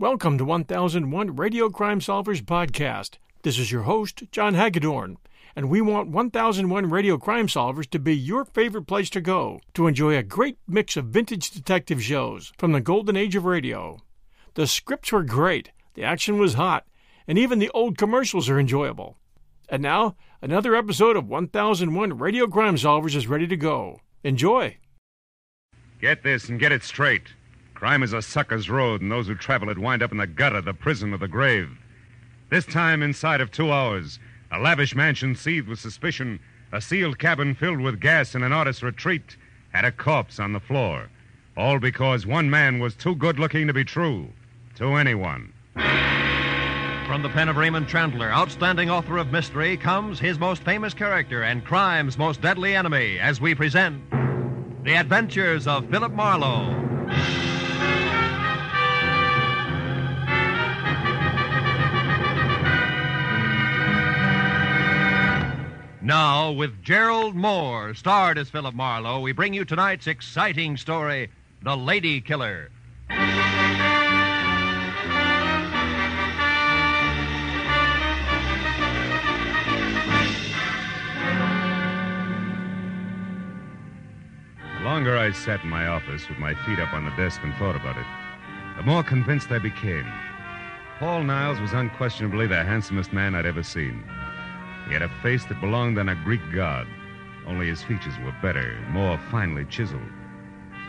Welcome to 1001 Radio Crime Solvers Podcast. This is your host, John Hagedorn, and we want 1001 Radio Crime Solvers to be your favorite place to go to enjoy a great mix of vintage detective shows from the golden age of radio. The scripts were great, the action was hot, and even the old commercials are enjoyable. And now, another episode of 1001 Radio Crime Solvers is ready to go. Enjoy! Get this and get it straight. Crime is a sucker's road, and those who travel it wind up in the gutter, the prison, or the grave. This time, inside of two hours, a lavish mansion seethed with suspicion, a sealed cabin filled with gas, and an artist's retreat had a corpse on the floor. All because one man was too good looking to be true to anyone. From the pen of Raymond Chandler, outstanding author of mystery, comes his most famous character and crime's most deadly enemy as we present The Adventures of Philip Marlowe. Now, with Gerald Mohr, starred as Philip Marlowe, we bring you tonight's exciting story The Lady Killer. The longer I sat in my office with my feet up on the desk and thought about it, the more convinced I became. Paul Niles was unquestionably the handsomest man I'd ever seen. He had a face that belonged on a Greek god, only his features were better, more finely chiseled.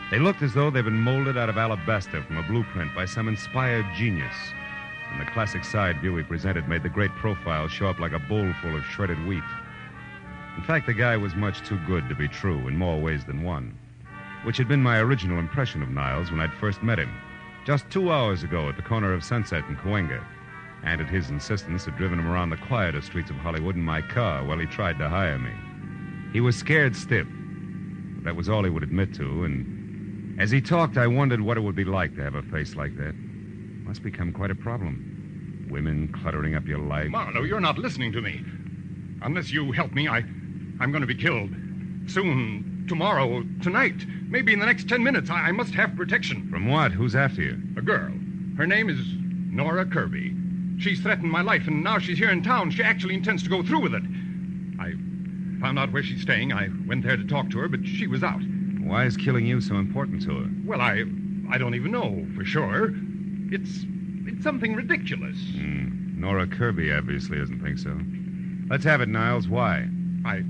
They looked as though they'd been molded out of alabaster from a blueprint by some inspired genius. And the classic side view he presented made the great profile show up like a bowl full of shredded wheat. In fact, the guy was much too good to be true in more ways than one, which had been my original impression of Niles when I'd first met him, just two hours ago at the corner of Sunset and Cahuenga and at his insistence had driven him around the quieter streets of Hollywood in my car while he tried to hire me. He was scared stiff. But that was all he would admit to, and as he talked, I wondered what it would be like to have a face like that. It Must become quite a problem. Women cluttering up your life. Marlowe, you're not listening to me. Unless you help me, I, I'm going to be killed. Soon, tomorrow, tonight, maybe in the next ten minutes. I, I must have protection. From what? Who's after you? A girl. Her name is Nora Kirby. She's threatened my life, and now she's here in town. She actually intends to go through with it. I found out where she's staying. I went there to talk to her, but she was out. Why is killing you so important to her? Well, I I don't even know for sure. It's it's something ridiculous. Hmm. Nora Kirby obviously doesn't think so. Let's have it, Niles. Why? I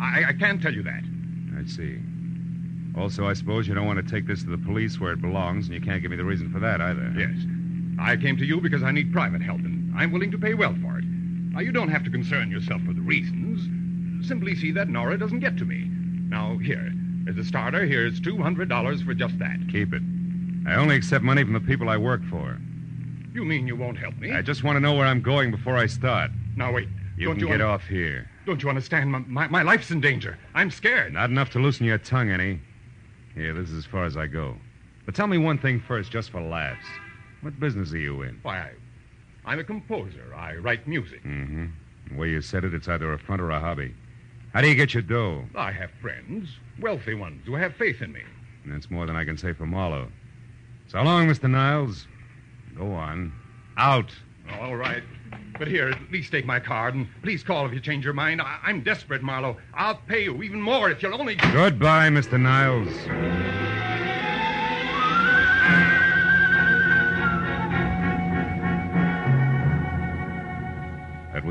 I, I can't tell you that. I see. Also, I suppose you don't want to take this to the police where it belongs, and you can't give me the reason for that either. Yes. I came to you because I need private help, and I'm willing to pay well for it. Now, you don't have to concern yourself with the reasons. Simply see that Nora doesn't get to me. Now, here, as a starter, here's $200 for just that. Keep it. I only accept money from the people I work for. You mean you won't help me? I just want to know where I'm going before I start. Now, wait. You don't can you get un- off here. Don't you understand? My, my, my life's in danger. I'm scared. Not enough to loosen your tongue any. Here, this is as far as I go. But tell me one thing first, just for laughs. What business are you in? Why, I, I'm a composer. I write music. Mm-hmm. The way you said it, it's either a front or a hobby. How do you get your dough? I have friends, wealthy ones, who have faith in me. That's more than I can say for Marlowe. So long, Mr. Niles. Go on. Out. All right. But here, at least take my card, and please call if you change your mind. I- I'm desperate, Marlowe. I'll pay you even more if you'll only. Goodbye, Mr. Niles.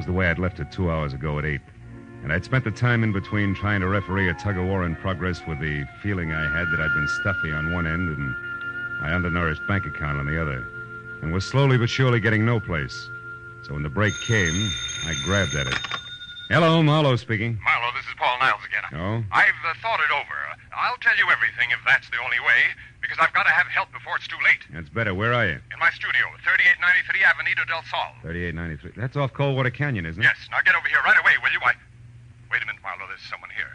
The way I'd left it two hours ago at 8. And I'd spent the time in between trying to referee a tug of war in progress with the feeling I had that I'd been stuffy on one end and my undernourished bank account on the other, and was slowly but surely getting no place. So when the break came, I grabbed at it. Hello, Marlowe speaking. Marlowe, this is Paul Niles again. Oh? I've uh, thought it over. I'll tell you everything if that's the only way, because I've got to have help before it's too late. That's better. Where are you? In my studio, 3893 Avenida del Sol. 3893. That's off Coldwater Canyon, isn't it? Yes, now get over here right away, will you? I. Wait a minute, Marlowe. There's someone here.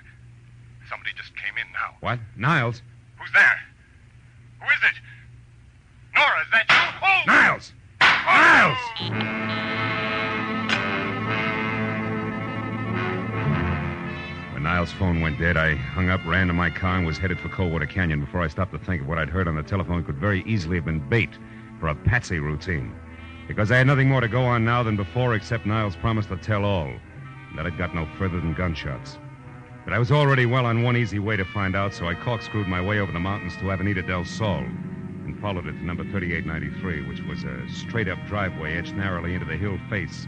Somebody just came in now. What? Niles? Who's there? Who is it? Nora, is that you? Oh! Niles! Oh! Niles! Niles' phone went dead, I hung up, ran to my car, and was headed for Coldwater Canyon before I stopped to think of what I'd heard on the telephone could very easily have been bait for a patsy routine. Because I had nothing more to go on now than before except Niles' promise to tell all. And that had got no further than gunshots. But I was already well on one easy way to find out, so I corkscrewed my way over the mountains to Avenida del Sol and followed it to number 3893, which was a straight up driveway etched narrowly into the hill face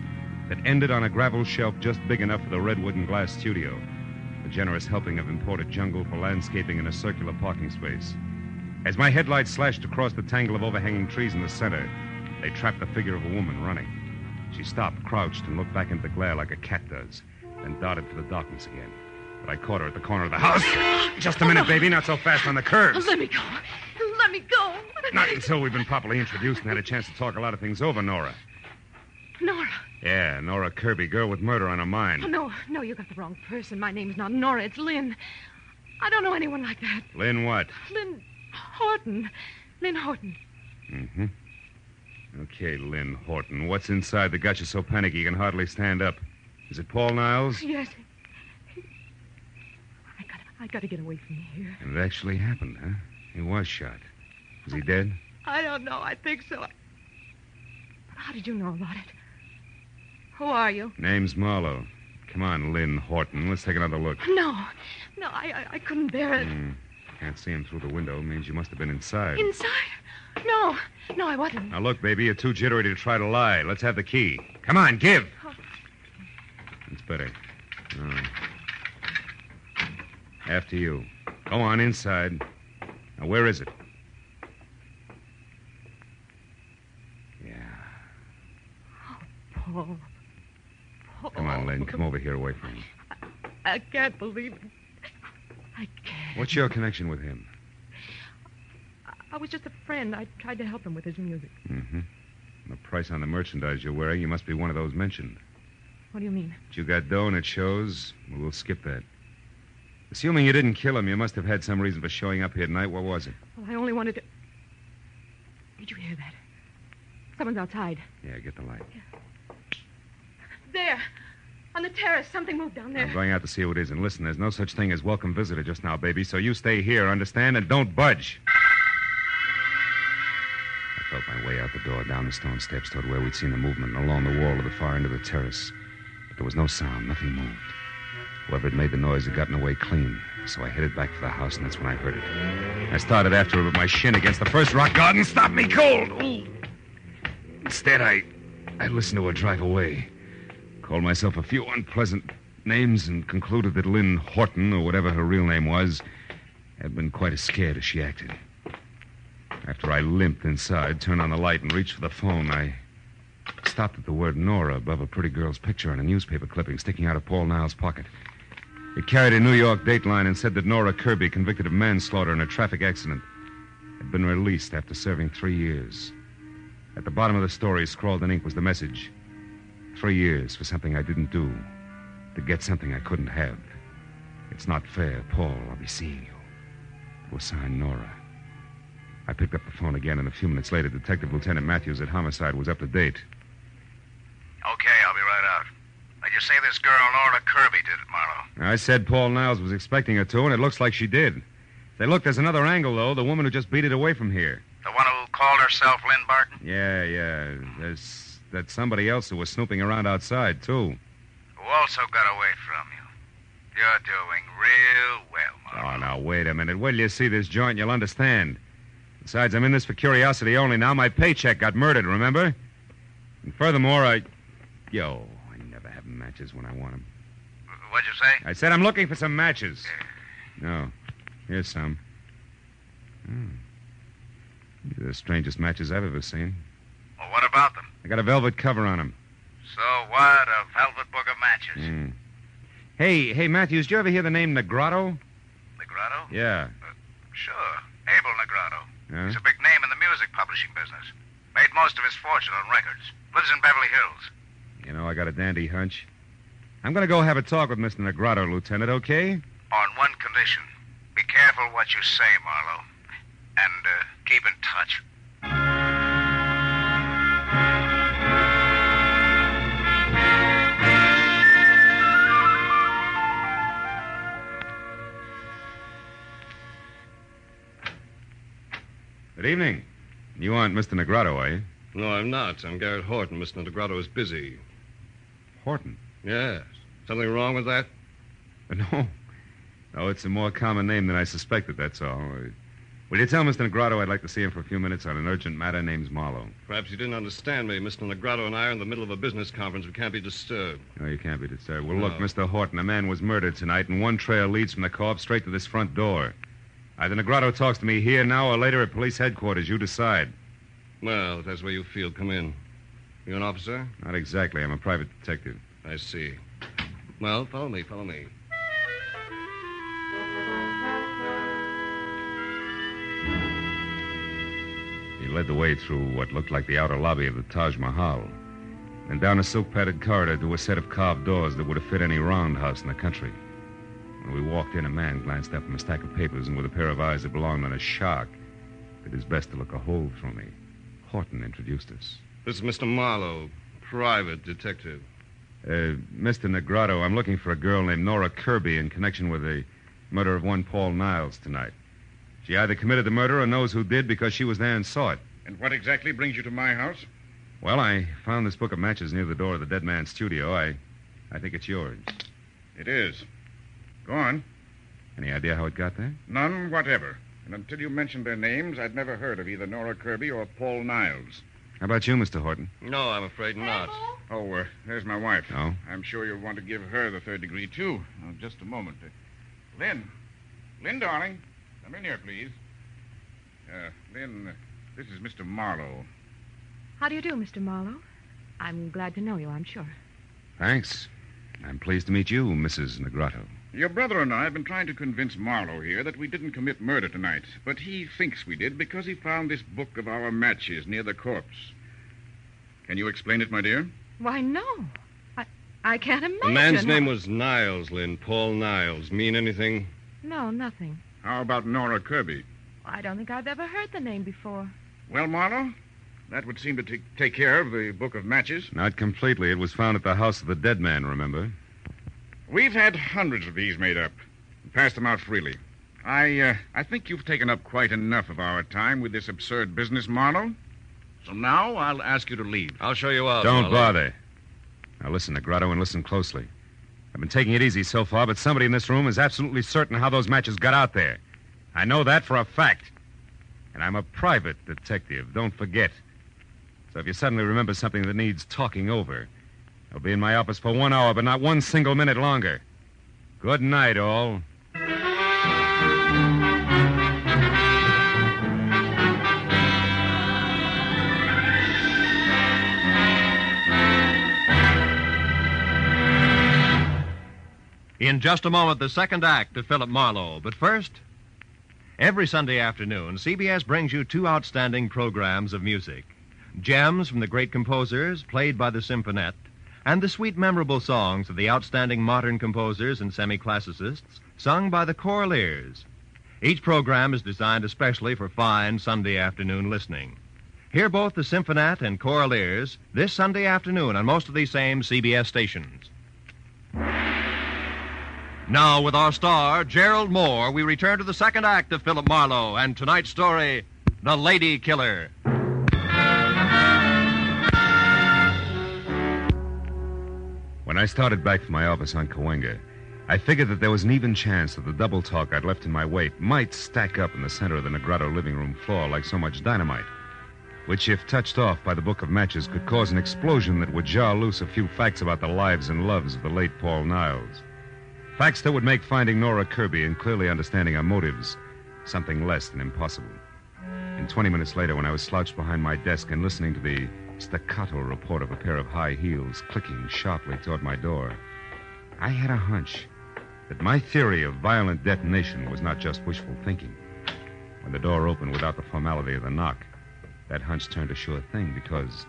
that ended on a gravel shelf just big enough for the redwood and glass studio, a generous helping of imported jungle for landscaping in a circular parking space. As my headlights slashed across the tangle of overhanging trees in the center, they trapped the figure of a woman running. She stopped, crouched, and looked back into the glare like a cat does, then darted for the darkness again. But I caught her at the corner of the house. Just a minute, baby. Not so fast on the curves. Let me go. Let me go. Not until we've been properly introduced and had a chance to talk a lot of things over, Nora. Yeah, Nora Kirby, girl with murder on her mind. Oh, no, no, you got the wrong person. My name's not Nora. It's Lynn. I don't know anyone like that. Lynn what? Lynn Horton. Lynn Horton. Mm-hmm. Okay, Lynn Horton. What's inside that got you so panicky you can hardly stand up? Is it Paul Niles? Yes. I gotta, I gotta get away from here. And it actually happened, huh? He was shot. Is he dead? I don't know. I think so. But how did you know about it? Who are you? Name's Marlowe. Come on, Lynn Horton. Let's take another look. No, no, I, I, I couldn't bear it. Hmm. Can't see him through the window. Means you must have been inside. Inside? No, no, I wasn't. Now, look, baby, you're too jittery to try to lie. Let's have the key. Come on, give. It's better. Now, After you. Go on inside. Now, where is it? Yeah. Paul. Paul. Come on, Lynn. Come over here away from him. I can't believe it. I can't. What's your connection with him? I was just a friend. I tried to help him with his music. Mm-hmm. The price on the merchandise you're wearing, you must be one of those mentioned. What do you mean? But you got dough and it shows. Well, we'll skip that. Assuming you didn't kill him, you must have had some reason for showing up here tonight. What was it? Well, I only wanted to. Did you hear that? Someone's outside. Yeah, get the light. There. On the terrace. Something moved down there. I'm going out to see who it is. And listen, there's no such thing as welcome visitor just now, baby, so you stay here, understand? And don't budge. I felt my way out the door, down the stone steps toward where we'd seen the movement, and along the wall of the far end of the terrace. But there was no sound, nothing moved. Whoever had made the noise had gotten away clean, so I headed back for the house, and that's when I heard it. I started after it with my shin against the first rock garden. stopped me cold! Ooh. Instead, I, I listened to her drive away. Called myself a few unpleasant names and concluded that Lynn Horton, or whatever her real name was, had been quite as scared as she acted. After I limped inside, turned on the light, and reached for the phone, I stopped at the word Nora above a pretty girl's picture on a newspaper clipping sticking out of Paul Niles' pocket. It carried a New York dateline and said that Nora Kirby, convicted of manslaughter in a traffic accident, had been released after serving three years. At the bottom of the story, scrawled in ink, was the message Three years for something I didn't do, to get something I couldn't have. It's not fair, Paul. I'll be seeing you. It was signed Nora. I picked up the phone again, and a few minutes later, Detective Lieutenant Matthews at Homicide was up to date. Okay, I'll be right out. Now, you say this girl, Nora Kirby, did it, Marlowe. I said Paul Niles was expecting her to, and it looks like she did. Say, look, there's another angle, though. The woman who just beat it away from here. The one who called herself Lynn Barton? Yeah, yeah. There's that somebody else who was snooping around outside, too. Who also got away from you. You're doing real well, Marlowe. Oh, now, wait a minute. Wait till you see this joint, you'll understand. Besides, I'm in this for curiosity only now. My paycheck got murdered, remember? And furthermore, I. Yo, I never have matches when I want them. What'd you say? I said I'm looking for some matches. No. Here's some. Hmm. These are the strangest matches I've ever seen. Well, what about them? I got a velvet cover on him. So what? A velvet book of matches. Hmm. Hey, hey, Matthews, did you ever hear the name Negrotto? The grotto? Yeah. Sure. Abel Negrado. Yeah? He's a big name in the music publishing business. Made most of his fortune on records. Lives in Beverly Hills. You know, I got a dandy hunch. I'm going to go have a talk with Mr. Negrado, Lieutenant, okay? On one condition. Be careful what you say, Marlowe. And uh, keep in touch. Good evening. You aren't Mr. Negrado, are you? No, I'm not. I'm Garrett Horton. Mr. Negrado is busy. Horton. Yes. Something wrong with that? No. No, it's a more common name than I suspected, that's all. Uh, Will you tell Mr. Negrado I'd like to see him for a few minutes on an urgent matter Name's Marlowe? Perhaps you didn't understand me. Mr. Negrado and I are in the middle of a business conference. We can't be disturbed. No, you can't be disturbed. Well, look, Mr. Horton, a man was murdered tonight, and one trail leads from the co-op straight to this front door. Either Negrado talks to me here now or later at police headquarters. You decide. Well, if that's where you feel, come in. You an officer? Not exactly. I'm a private detective. I see. Well, follow me, follow me. He led the way through what looked like the outer lobby of the Taj Mahal, and down a silk padded corridor to a set of carved doors that would have fit any roundhouse in the country. When we walked in, a man glanced up from a stack of papers and, with a pair of eyes that belonged on a shark, did his best to look a hole through me. Horton introduced us. This is Mr. Marlowe, private detective. Uh, Mr. Negrado, I'm looking for a girl named Nora Kirby in connection with the murder of one Paul Niles tonight. She either committed the murder or knows who did because she was there and saw it. And what exactly brings you to my house? Well, I found this book of matches near the door of the dead man's studio. I, I think it's yours. It is. Go on. Any idea how it got there? None whatever. And until you mentioned their names, I'd never heard of either Nora Kirby or Paul Niles. How about you, Mr. Horton? No, I'm afraid not. Oh, uh, there's my wife. Oh? I'm sure you'll want to give her the third degree, too. Now, just a moment. Uh, Lynn. Lynn, darling. Come in here, please. Uh, Lynn, uh, this is Mr. Marlowe. How do you do, Mr. Marlowe? I'm glad to know you, I'm sure. Thanks. I'm pleased to meet you, Mrs. Negrato. Your brother and I have been trying to convince Marlowe here that we didn't commit murder tonight, but he thinks we did because he found this book of our matches near the corpse. Can you explain it, my dear? Why, no. I, I can't imagine. The man's how- name was Niles, Lynn. Paul Niles. Mean anything? No, nothing. How about Nora Kirby? I don't think I've ever heard the name before. Well, Marlowe, that would seem to t- take care of the book of matches. Not completely. It was found at the house of the dead man, remember? We've had hundreds of these made up and passed them out freely. I, uh, I think you've taken up quite enough of our time with this absurd business, Marlowe. So now I'll ask you to leave. I'll show you out. Don't Marlowe. bother. Now listen, Negrato, and listen closely. I've been taking it easy so far, but somebody in this room is absolutely certain how those matches got out there. I know that for a fact. And I'm a private detective, don't forget. So if you suddenly remember something that needs talking over, I'll be in my office for one hour, but not one single minute longer. Good night, all. In just a moment, the second act of Philip Marlowe. But first, every Sunday afternoon, CBS brings you two outstanding programs of music gems from the great composers played by the Symphonette, and the sweet, memorable songs of the outstanding modern composers and semi classicists sung by the Choraliers. Each program is designed especially for fine Sunday afternoon listening. Hear both the Symphonette and Choraliers this Sunday afternoon on most of these same CBS stations. Now, with our star, Gerald Mohr, we return to the second act of Philip Marlowe and tonight's story, The Lady Killer. When I started back from my office on Cahuenga, I figured that there was an even chance that the double talk I'd left in my wake might stack up in the center of the Negrado living room floor like so much dynamite, which, if touched off by the book of matches, could cause an explosion that would jar loose a few facts about the lives and loves of the late Paul Niles. Facts that would make finding Nora Kirby and clearly understanding her motives something less than impossible. And 20 minutes later, when I was slouched behind my desk and listening to the staccato report of a pair of high heels clicking sharply toward my door, I had a hunch. that my theory of violent detonation was not just wishful thinking. When the door opened without the formality of the knock, that hunch turned a sure thing because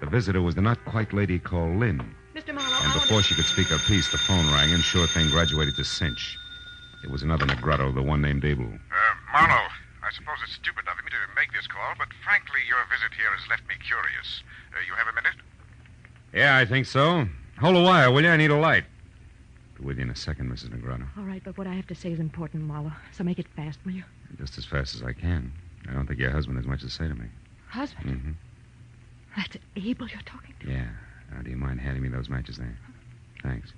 the visitor was the not quite lady called Lynn. Mr. Marlowe, And before she could speak her piece, the phone rang and sure thing graduated to cinch. It was another Negrado, the one named Abel. Uh, Marlowe, I suppose it's stupid of me to make this call, but frankly, your visit here has left me curious. Uh, you have a minute? Yeah, I think so. Hold a wire, will you? I need a light. Be with you in a second, Mrs. Negrado. All right, but what I have to say is important, Marlowe. So make it fast, will you? Just as fast as I can. I don't think your husband has much to say to me. Husband, Mm-hmm. that's Abel you're talking to. Yeah. Now, do you mind handing me those matches there? Thanks.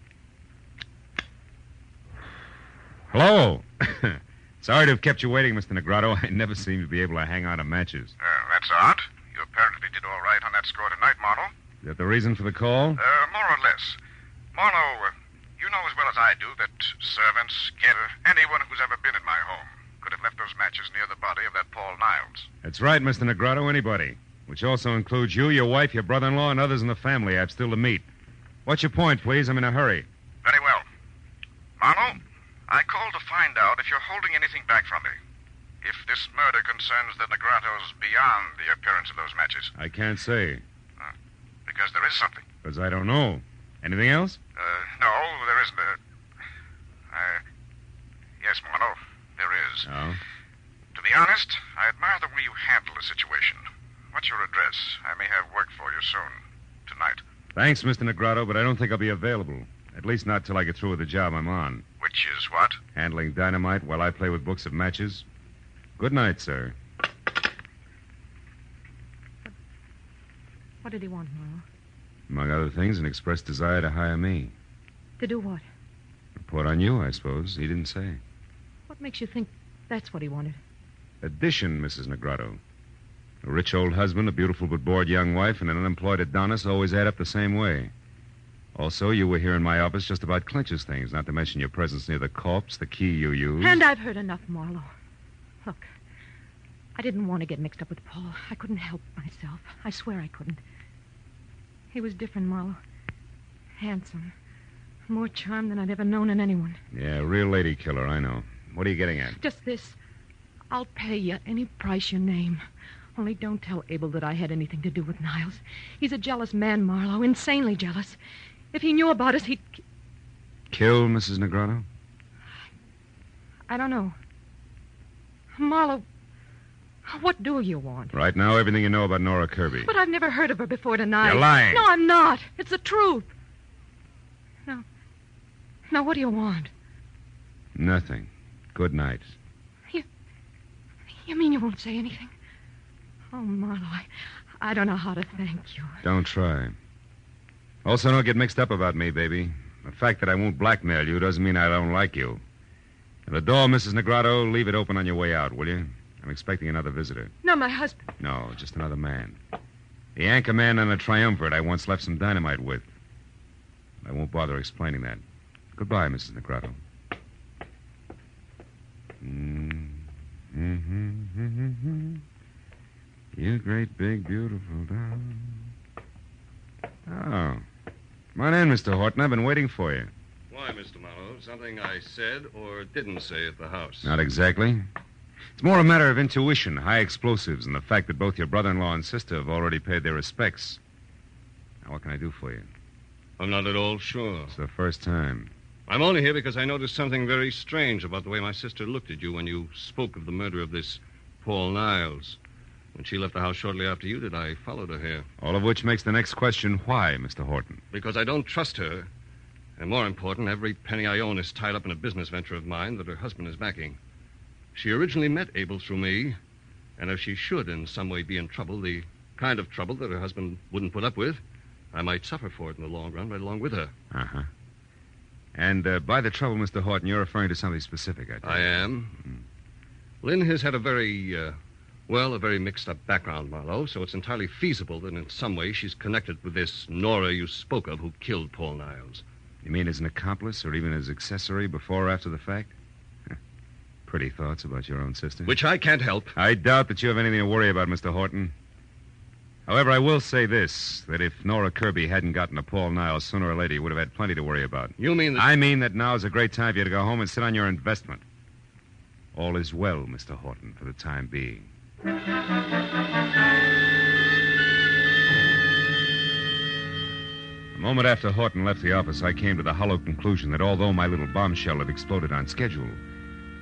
Hello. Sorry to have kept you waiting, Mr. Negrado. I never seem to be able to hang on to matches. Uh, that's odd. You apparently did all right on that score tonight, Marlowe. Is that the reason for the call? Uh, more or less. Marlowe, uh, you know as well as I do that servants, getter, anyone who's ever been in my home could have left those matches near the body of that Paul Niles. That's right, Mr. Negrado. Anybody. Which also includes you, your wife, your brother in law, and others in the family I've still to meet. What's your point, please? I'm in a hurry. Very well. Marlowe, I called to find out if you're holding anything back from me. If this murder concerns the Negratos beyond the appearance of those matches. I can't say, Because there is something. because I don't know. Anything else? Uh, no, there isn't. Uh, uh, yes, Marlowe, there is. No. To be honest, I admire the way you handle the situation. What's your address? I may have work for you soon. Tonight. Thanks, Mr. Negrado, but I don't think I'll be available. At least not till I get through with the job I'm on. Which is what? Handling dynamite while I play with books of matches. Good night, sir. What did he want, Marlowe? Among other things, an expressed desire to hire me. To do what? Report on you, I suppose. He didn't say. What makes you think that's what he wanted? Addition, Mrs. Negrado. A rich old husband, a beautiful but bored young wife, and an unemployed Adonis always add up the same way. Also, you were here in my office just about clinches things, not to mention your presence near the corpse, the key you used. And I've heard enough, Marlowe. Look, I didn't want to get mixed up with Paul. I couldn't help myself. I swear I couldn't. He was different, Marlowe. Handsome. More charm than I'd ever known in anyone. Yeah, real lady killer, I know. What are you getting at? Just this. I'll pay you any price you name. Only don't tell Abel that I had anything to do with Niles. He's a jealous man, Marlowe, insanely jealous. If he knew about us, he'd. Kill Mrs. Negrado? I don't know. Marlowe, what do you want? Right now, everything you know about Nora Kirby. But I've never heard of her before tonight. You're lying. No, I'm not. It's the truth. Now, now, what do you want? Nothing. Good night. You you mean you won't say anything? Oh, Marlowe, I, I don't know how to thank you. Don't try. Also, don't get mixed up about me, baby. The fact that I won't blackmail you doesn't mean I don't like you. And the door, Mrs. Negrado, leave it open on your way out, will you? I'm expecting another visitor. No, my husband. No, just another man. The anchor man on a triumvirate I once left some dynamite with. I won't bother explaining that. Goodbye, Mrs. Negrado. Mm-hmm. You great, big, beautiful dog. Oh. Come on in, Mr. Horton. I've been waiting for you. Why, Mr. Marlowe? Something I said or didn't say at the house. Not exactly. It's more a matter of intuition, high explosives, and the fact that both your brother in law and sister have already paid their respects. Now, what can I do for you? I'm not at all sure. It's the first time. I'm only here because I noticed something very strange about the way my sister looked at you when you spoke of the murder of this Paul Niles. When she left the house shortly after you did, I followed her here. All of which makes the next question why, Mr. Horton? Because I don't trust her. And more important, every penny I own is tied up in a business venture of mine that her husband is backing. She originally met Abel through me, and if she should in some way be in trouble, the kind of trouble that her husband wouldn't put up with, I might suffer for it in the long run right along with her. Uh huh. And uh, by the trouble, Mr. Horton, you're referring to something specific, I think. I am. Lynn has had a very, uh, well, a very mixed up background, Marlowe, so it's entirely feasible that in some way she's connected with this Nora you spoke of who killed Paul Niles. You mean as an accomplice or even as accessory before or after the fact? Pretty thoughts about your own sister. Which I can't help. I doubt that you have anything to worry about, Mr. Horton. However, I will say this that if Nora Kirby hadn't gotten to Paul Niles, sooner or later, you would have had plenty to worry about. You mean that. I mean that now is a great time for you to go home and sit on your investment. All is well, Mr. Horton, for the time being. Moment after Horton left the office, I came to the hollow conclusion that although my little bombshell had exploded on schedule,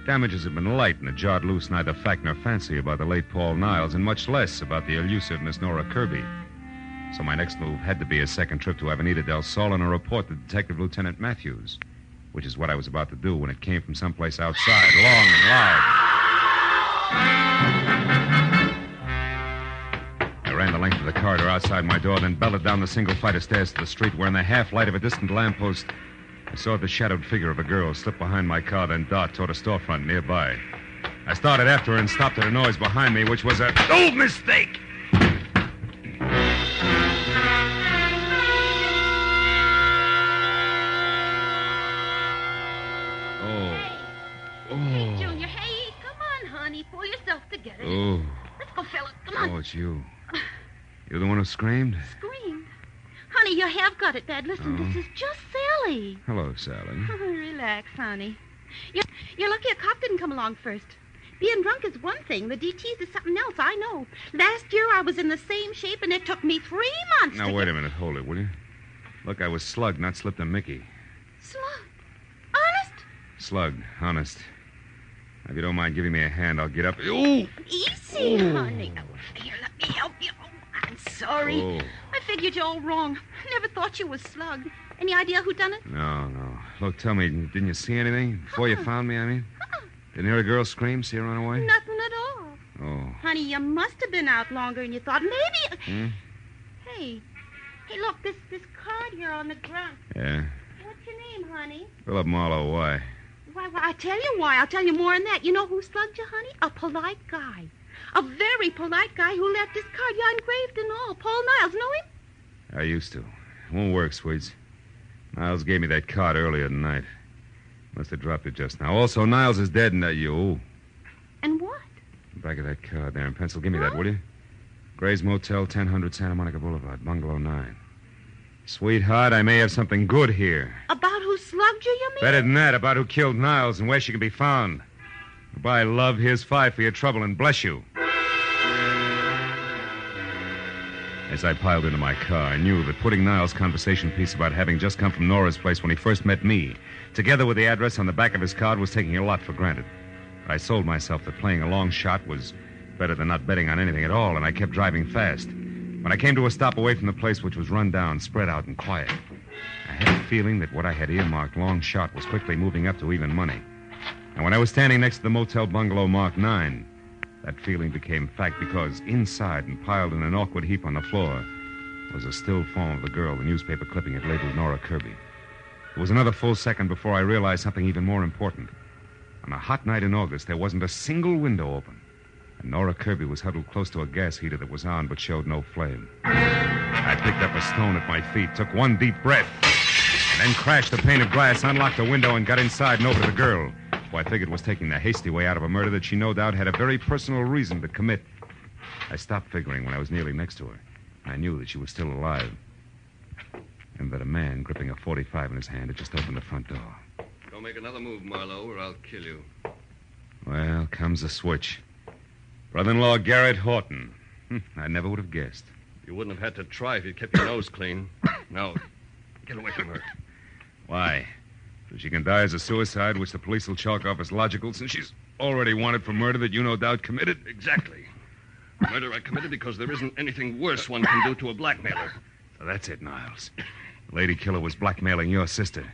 damages had been light and had jarred loose neither fact nor fancy about the late Paul Niles, and much less about the elusive Miss Nora Kirby. So my next move had to be a second trip to Avenida del Sol and a report to Detective Lieutenant Matthews, which is what I was about to do when it came from someplace outside, long and loud. I ran the length of corridor outside my door, then belted down the single flight of stairs to the street, where in the half light of a distant lamppost, I saw the shadowed figure of a girl slip behind my car, then dart toward a storefront nearby. I started after her and stopped at a noise behind me, which was a old mistake. Oh. Oh. Junior, hey, come on, honey. Pull yourself together. Oh. Let's go, fella. Come on. Oh, it's you. You're the one who screamed? Screamed? Honey, you have got it bad. Listen, Oh. this is just silly. Hello, Sally. Oh, relax, honey. You're, you're lucky a cop didn't come along first. Being drunk is one thing. The DTs is something else, I know. Last year I was in the same shape, and it took me three months Now, wait get... a minute. Hold it, will you? Look, I was slugged, not slipped a Mickey. Slugged? Honest? Slugged, honest. If you don't mind giving me a hand, I'll get up. Ooh! Easy, honey. Oh, here, let me help you. I'm sorry. Oh. I figured you all wrong. I never thought you was slugged. Any idea who done it? No, no. Look, tell me, didn't you see anything? Before you found me, I mean? Didn't hear a girl scream, see her run away? Nothing at all. Oh. Honey, you must have been out longer than you thought. Maybe. Hmm? Hey, hey, look, this this card here on the ground. Yeah. What's your name, honey? Philip Marlowe, why? Why, why, I tell you why. I'll tell you more than that. You know who slugged you, honey? A polite guy. A very polite guy who left this card, yeah, engraved and all. Paul Niles, know him? I used to. It won't work, Sweets. Niles gave me that card earlier tonight. Must have dropped it just now. Also, Niles is dead, and that you. And what? Back of that card there in pencil. Give me that, will you? Gray's Motel, 1000 Santa Monica Boulevard, Bungalow 9. Sweetheart, I may have something good here. About who slugged you, you mean? Better than that, about who killed Niles and where she can be found. Goodbye, love. Here's five for your trouble, and bless you. As I piled into my car, I knew that putting Niles' conversation piece about having just come from Nora's place when he first met me, together with the address on the back of his card, was taking a lot for granted. But I sold myself that playing a long shot was better than not betting on anything at all, and I kept driving fast. When I came to a stop away from the place, which was run down, spread out, and quiet, I had a feeling that what I had earmarked long shot was quickly moving up to even money. And when I was standing next to the motel bungalow marked nine, that feeling became fact because inside and piled in an awkward heap on the floor was a still form of the girl, the newspaper clipping had labeled Nora Kirby. It was another full second before I realized something even more important. On a hot night in August, there wasn't a single window open. And Nora Kirby was huddled close to a gas heater that was on but showed no flame. I picked up a stone at my feet, took one deep breath, and then crashed the pane of glass, unlocked the window, and got inside and over to the girl, I figured was taking the hasty way out of a murder that she no doubt had a very personal reason to commit. I stopped figuring when I was nearly next to her. I knew that she was still alive. And that a man gripping a 45 in his hand had just opened the front door. Don't make another move, Marlowe, or I'll kill you. Well, comes the switch. Brother in law Garrett Horton. Hmm, I never would have guessed. You wouldn't have had to try if you'd kept your nose clean. No. get away from her. Why? So she can die as a suicide, which the police will chalk off as logical, since she's already wanted for murder that you no doubt committed? Exactly. Murder I committed because there isn't anything worse one can do to a blackmailer. So that's it, Niles. The lady killer was blackmailing your sister.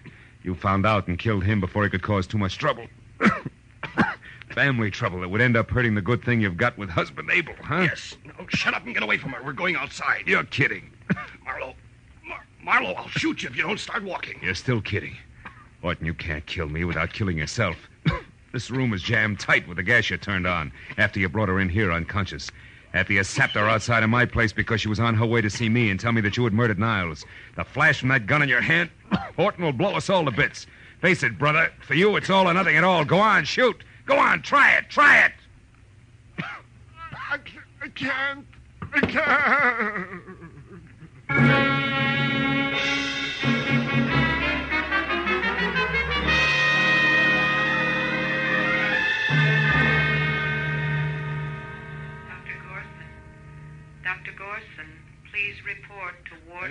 You found out and killed him before he could cause too much trouble. Family trouble that would end up hurting the good thing you've got with husband Abel, huh? Yes. No, shut up and get away from her. We're going outside. You're kidding. Marlowe. Mar- Marlowe, I'll shoot you if you don't start walking. You're still kidding. Horton, you can't kill me without killing yourself. this room is jammed tight with the gas you turned on after you brought her in here unconscious. After you sapped her outside of my place because she was on her way to see me and tell me that you had murdered Niles. The flash from that gun in your hand, Horton will blow us all to bits. Face it, brother. For you, it's all or nothing at all. Go on, shoot. Go on, try it, try it. I, ca- I can't.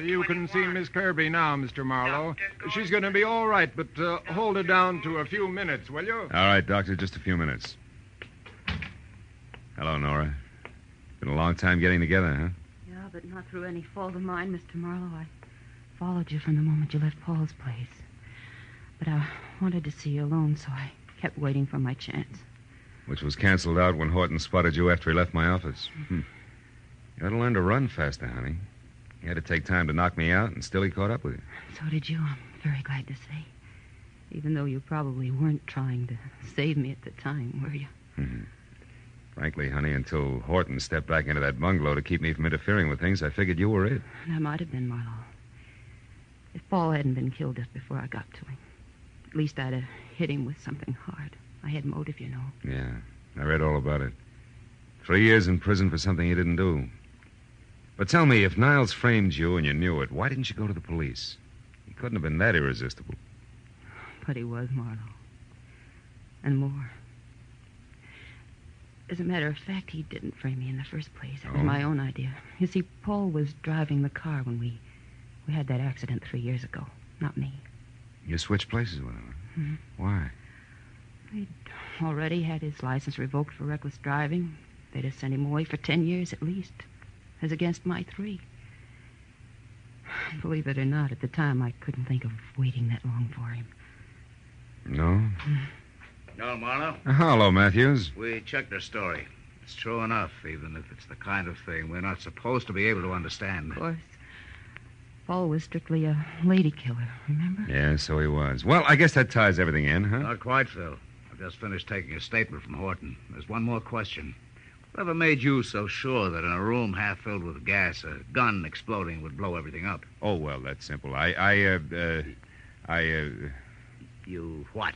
You can see Miss Kirby now, Mr. Marlowe. She's going to be all right, but uh, hold her down to a few minutes, will you? All right, Doctor, just a few minutes. Hello, Nora. Been a long time getting together, huh? Yeah, but not through any fault of mine, Mr. Marlowe. I followed you from the moment you left Paul's place. But I wanted to see you alone, so I kept waiting for my chance. Which was canceled out when Horton spotted you after he left my office. Hmm. You ought to learn to run faster, honey. He had to take time to knock me out, and still he caught up with you. So did you, I'm very glad to say. Even though you probably weren't trying to save me at the time, were you? Mhm. Frankly, honey, until Horton stepped back into that bungalow to keep me from interfering with things, I figured you were it. I might have been Marlowe. If Paul hadn't been killed just before I got to him, at least I'd have hit him with something hard. I had motive, you know. Yeah, I read all about it. Three years in prison for something he didn't do. But tell me, if Niles framed you and you knew it, why didn't you go to the police? He couldn't have been that irresistible. But he was Marlowe. And more. As a matter of fact, he didn't frame me in the first place. It was Oh? my own idea. You see, Paul was driving the car when we we had that accident three years ago. Not me. You switched places with him. huh? Mhm. Why? He'd already had his license revoked for reckless driving. They'd have sent him away for ten years at least, as against my three. Believe it or not, at the time I couldn't think of waiting that long for him. No? No, Marlowe. Uh, hello, Matthews. We checked her story. It's true enough, even if it's the kind of thing we're not supposed to be able to understand. Of course. Paul was strictly a lady killer, remember? Yeah, so he was. Well, I guess that ties everything in, huh? Not quite, Phil. I've just finished taking a statement from Horton. There's one more question. Whatever made you so sure that in a room half filled with gas, a gun exploding would blow everything up? Oh, well, that's simple. I, I, uh, uh I, uh, You what?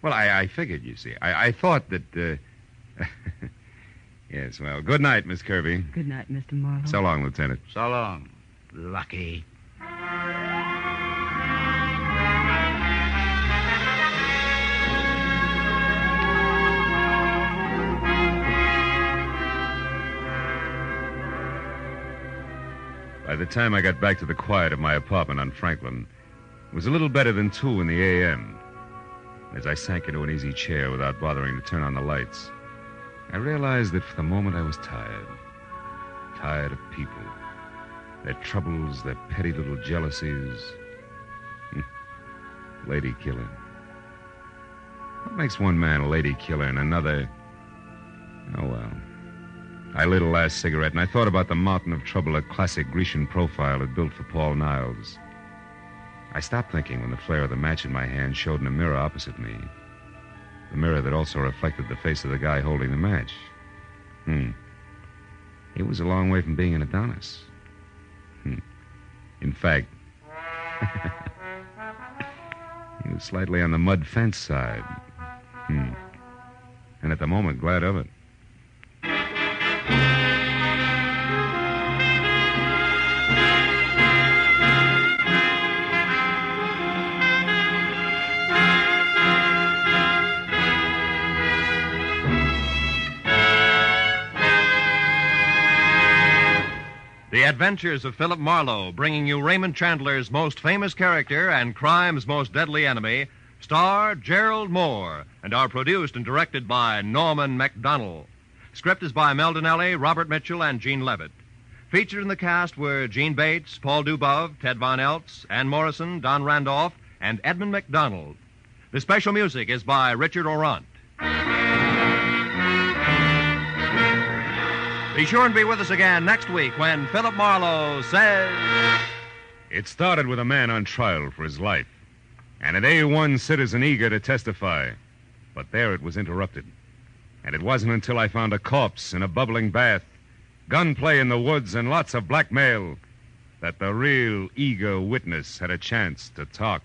well, I, I figured, you see. I, I thought that, uh, yes, well, good night, Miss Kirby. Good night, Mr. Marlowe. So long, Lieutenant. So long. Lucky. By the time I got back to the quiet of my apartment on Franklin, it was a little better than two in the a.m. As I sank into an easy chair without bothering to turn on the lights, I realized that for the moment I was tired. Tired of people, their troubles, their petty little jealousies. Hmm. lady killer. What makes one man a lady killer and another. Oh, well. I lit a last cigarette and I thought about the mountain of trouble a classic Grecian profile had built for Paul Niles. I stopped thinking when the flare of the match in my hand showed in a mirror opposite me. The mirror that also reflected the face of the guy holding the match. Hmm. He was a long way from being an Adonis. Hmm. In fact, he was slightly on the mud fence side. Hmm. And at the moment, glad of it. The Adventures of Philip Marlowe, bringing you Raymond Chandler's most famous character and crime's most deadly enemy, star Gerald Mohr, and are produced and directed by Norman Macdonnell. Script is by Mel Dinelli, Robert Mitchell, and Gene Levitt. Featured in the cast were Jeanne Bates, Paul Dubov, Ted Von Eltz, Ann Morrison, Don Randolph, and Edmund MacDonald. The special music is by Richard Aurandt. Be sure and be with us again next week when Philip Marlowe says. It started with a man on trial for his life, and an A1 citizen eager to testify. But there it was interrupted. And it wasn't until I found a corpse in a bubbling bath, gunplay in the woods, and lots of blackmail that the real eager witness had a chance to talk.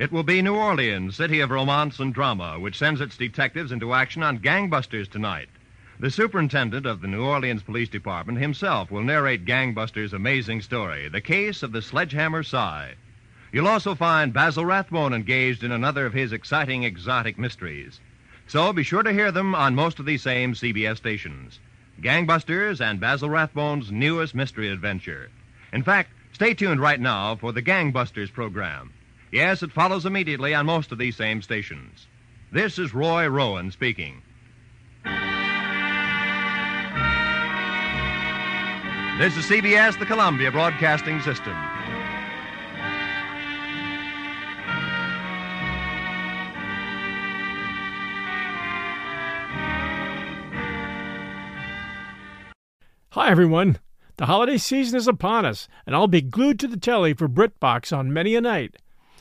It will be New Orleans, city of romance and drama, which sends its detectives into action on gangbusters tonight. The superintendent of the New Orleans Police Department himself will narrate Gangbusters' amazing story, The Case of the Sledgehammer Sigh. You'll also find Basil Rathbone engaged in another of his exciting exotic mysteries. So be sure to hear them on most of these same CBS stations. Gangbusters and Basil Rathbone's newest mystery adventure. In fact, stay tuned right now for the Gangbusters program. Yes, it follows immediately on most of these same stations. This is Roy Rowan speaking. This is CBS, the Columbia Broadcasting System. Hi, everyone. The holiday season is upon us, and I'll be glued to the telly for BritBox on many a night.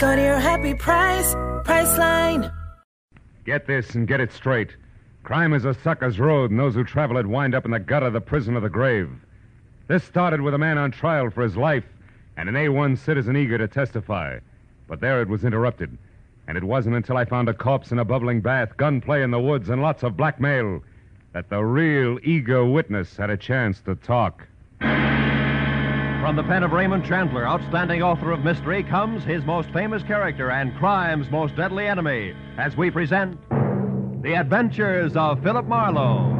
Go to your happy price, Priceline. Get this and get it straight. Crime is a sucker's road, and those who travel it wind up in the gutter, the prison, or the grave. This started with a man on trial for his life and an A1 citizen eager to testify. But there it was interrupted. And it wasn't until I found a corpse in a bubbling bath, gunplay in the woods, and lots of blackmail that the real eager witness had a chance to talk. From the pen of Raymond Chandler, outstanding author of mystery, comes his most famous character and crime's most deadly enemy, as we present The Adventures of Philip Marlowe.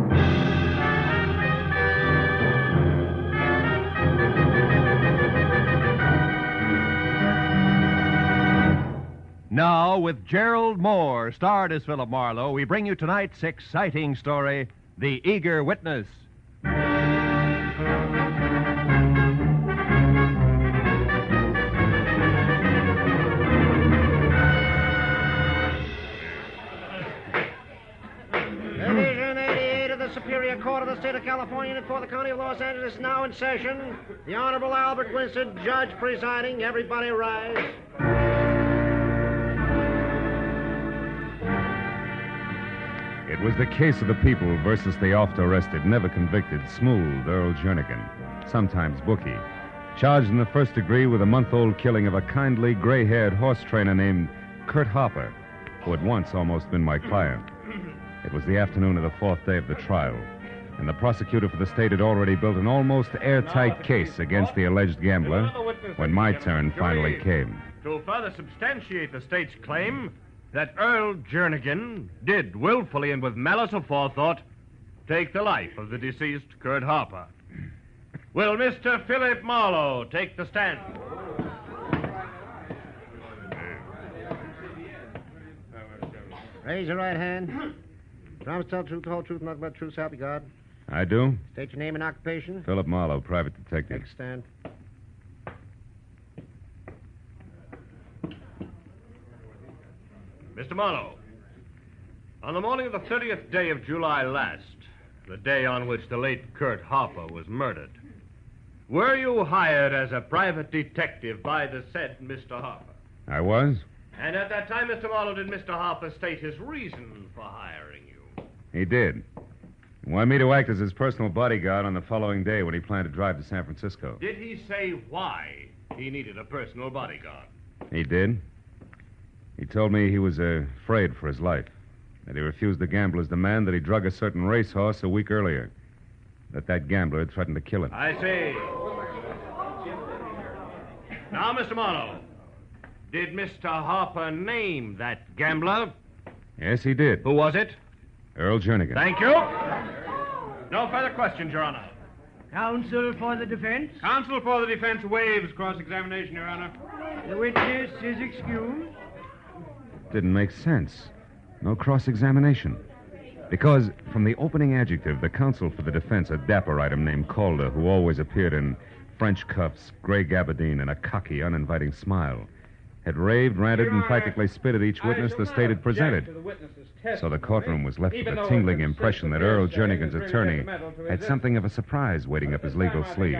Now, with Gerald Mohr, starred as Philip Marlowe, we bring you tonight's exciting story The Eager Witness. Superior Court of the State of California and for the County of Los Angeles is now in session. The Honorable Albert Winston, judge presiding. Everybody rise. It was the case of the people versus the oft arrested, never convicted, smooth Earl Jernigan, sometimes bookie, charged in the first degree with a month old killing of a kindly gray haired horse trainer named Kurt Harper, who had once almost been my client. It was the afternoon of the fourth day of the trial, and the prosecutor for the state had already built an almost airtight case against the alleged gambler when my turn finally came. To further substantiate the state's claim that Earl Jernigan did willfully and with malice aforethought take the life of the deceased Kurt Harper. Will Mr. Philip Marlowe take the stand? Raise your right hand. Promise to tell the truth, the whole truth, nothing but the truth, so help you God. I do? State your name and occupation. Philip Marlowe, private detective. Take stand. Mr. Marlowe, on the morning of the 30th day of July last, the day on which the late Kurt Harper was murdered, were you hired as a private detective by the said Mr. Harper? I was? And at that time, Mr. Marlowe, did Mr. Harper state his reason for hiring you? He did. He wanted me to act as his personal bodyguard on the following day when he planned to drive to San Francisco. Did he say why he needed a personal bodyguard? He did. He told me he was uh, afraid for his life. That he refused the gambler's demand that he drug a certain racehorse a week earlier. That that gambler had threatened to kill him. I see. Now, Mr. Marlowe, did Mr. Harper name that gambler? Yes, he did. Who was it? Earl Jernigan. Thank you. No further questions, Your Honor. Counsel for the defense? Counsel for the defense waives cross-examination, Your Honor. The witness is excused. Didn't make sense. No cross examination. Because from the opening adjective, the counsel for the defense, a dapper item named Calder, who always appeared in French cuffs, gray gabardine, and a cocky, uninviting smile, had raved, ranted, and practically spit at each witness the state had presented. So the courtroom was left with a tingling impression that Earl Jernigan's attorney had something of a surprise waiting up his legal sleeve.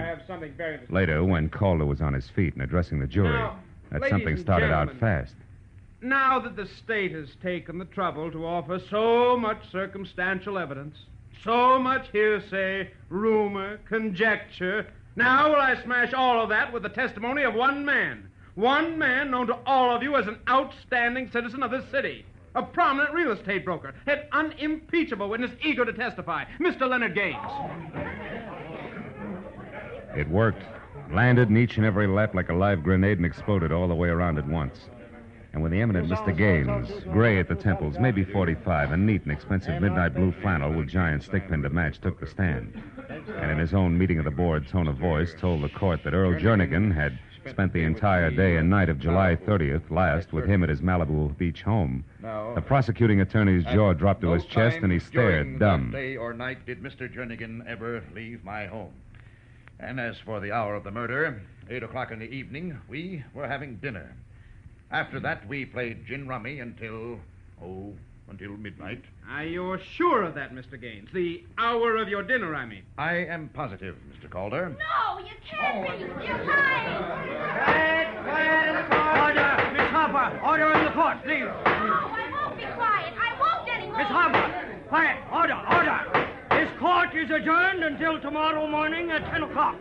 Later, when Calder was on his feet and addressing the jury, Now, that something started out fast. Now that the state has taken the trouble to offer so much circumstantial evidence, so much hearsay, rumor, conjecture, now will I smash all of that with the testimony of one man. One man known to all of you as an outstanding citizen of this city. A prominent real estate broker, an unimpeachable witness eager to testify, Mr. Leonard Gaines. It worked. Landed in each and every lap like a live grenade and exploded all the way around at once. And when the eminent Mr. Gaines, gray at the temples, maybe 45, and neat and expensive midnight blue flannel with giant stickpin to match, took the stand, and in his own meeting of the board tone of voice told the court that Earl Jernigan had spent the entire day and night of July 30th last with him at his Malibu Beach home, the prosecuting attorney's jaw dropped to his chest and he stared dumb. Day or night did Mr. Jernigan ever leave my home? And as for the hour of the murder, eight o'clock in the evening, we were having dinner. After that, we played gin rummy until, oh, until midnight. Are you sure of that, Mr. Gaines? The hour of your dinner, I mean. I am positive, Mr. Calder. No, you can't be. You're lying. Quiet, quiet, Order! Miss Harper! Order in the court, please! No, I won't be quiet. I won't anymore. Miss Harper! Quiet! Order! Order! This court is adjourned until tomorrow morning at 10 o'clock.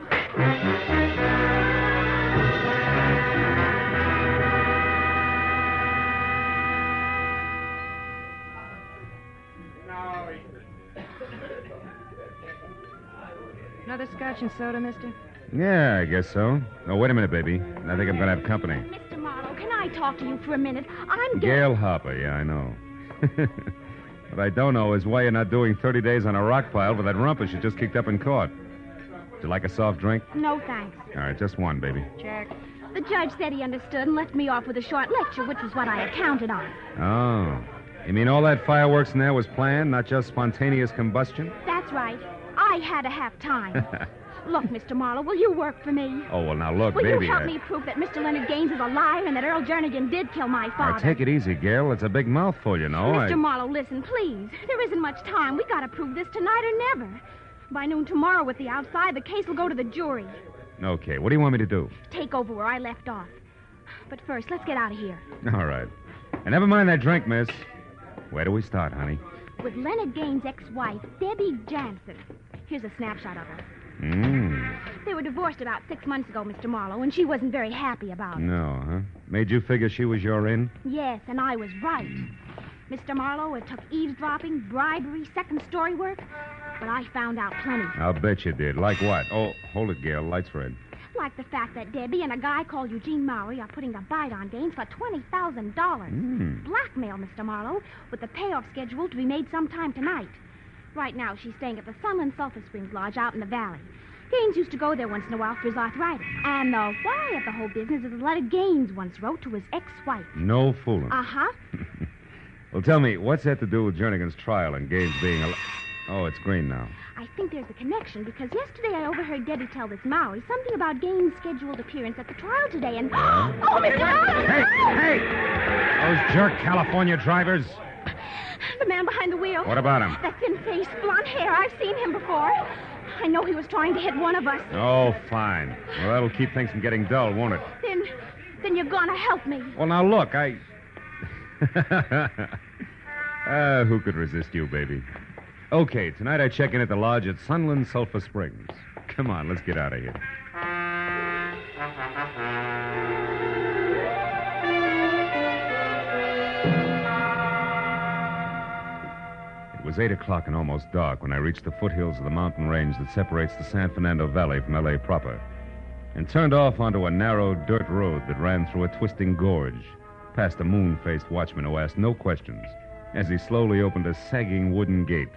Another scotch and soda, mister? Yeah, I guess so. Oh, wait a minute, baby. I think I'm going to have company. Mr. Marlowe, can I talk to you for a minute? I'm Gail Harper, yeah, I know. what I don't know is why you're not doing 30 days on a rock pile for that rumpus you just kicked up in court. Would you like a soft drink? No, thanks. All right, just one, baby. Check. The judge said he understood and left me off with a short lecture, which was what I had counted on. Oh. You mean all that fireworks in there was planned, not just spontaneous combustion? That's right. I had to have time. Look, Mr. Marlowe, will you work for me? oh, well, now look, will baby. you help I- me prove that Mr. Leonard Gaines is a liar and that Earl Jernigan did kill my Now, father? take it easy, Gail. It's a big mouthful, you know. Mr. I... Marlowe, listen, please. There isn't much time. We gotta prove this tonight or never. By noon tomorrow with the outside, the case will go to the jury. Okay, what do you want me to do? Take over where I left off. But first, let's get out of here. All right. And never mind that drink, miss. Where do we start, honey? With Leonard Gaines' ex-wife, Debbie Jansen. Here's a snapshot of her. Mmm. They were divorced about six months ago, Mr. Marlowe, and she wasn't very happy about it. No, huh? Made you figure she was your in? Yes, and I was right. Mr. Marlowe, it took eavesdropping, bribery, second story work, but I found out plenty. I'll bet you did. Like what? Oh, hold it, Gail. Light's red. Like the fact that Debbie and a guy called Eugene Maury are putting a bite on Gaines for $20,000. Mm. Blackmail, Mr. Marlowe, with the payoff scheduled to be made sometime tonight. Right now, she's staying at the Sunland Sulphur Springs Lodge out in the valley. Gaines used to go there once in a while for his arthritis. And the why of the whole business is a letter Gaines once wrote to his ex-wife. No fooling. Uh-huh. Well, tell me, what's that to do with Jernigan's trial and Gaines being a... Oh, it's green now. I think there's a connection because yesterday I overheard Debbie tell this Maury something about Gaines' scheduled appearance at the trial today, and oh, Mr. Marlowe! Hey, Those jerk California drivers. The man behind the wheel. What about him? That thin face, blonde hair. I've seen him before. I know he was trying to hit one of us. Oh, fine. Well, that'll keep things from getting dull, won't it? Then, then you're gonna help me. Well, now look, I. Ah, who could resist you, baby? Okay, tonight I check in at the lodge at Sunland Sulphur Springs. Come on, let's get out of here. It was 8 o'clock and almost dark when I reached the foothills of the mountain range that separates the San Fernando Valley from L.A. proper and turned off onto a narrow dirt road that ran through a twisting gorge, past a moon faced watchman who asked no questions as he slowly opened a sagging wooden gate,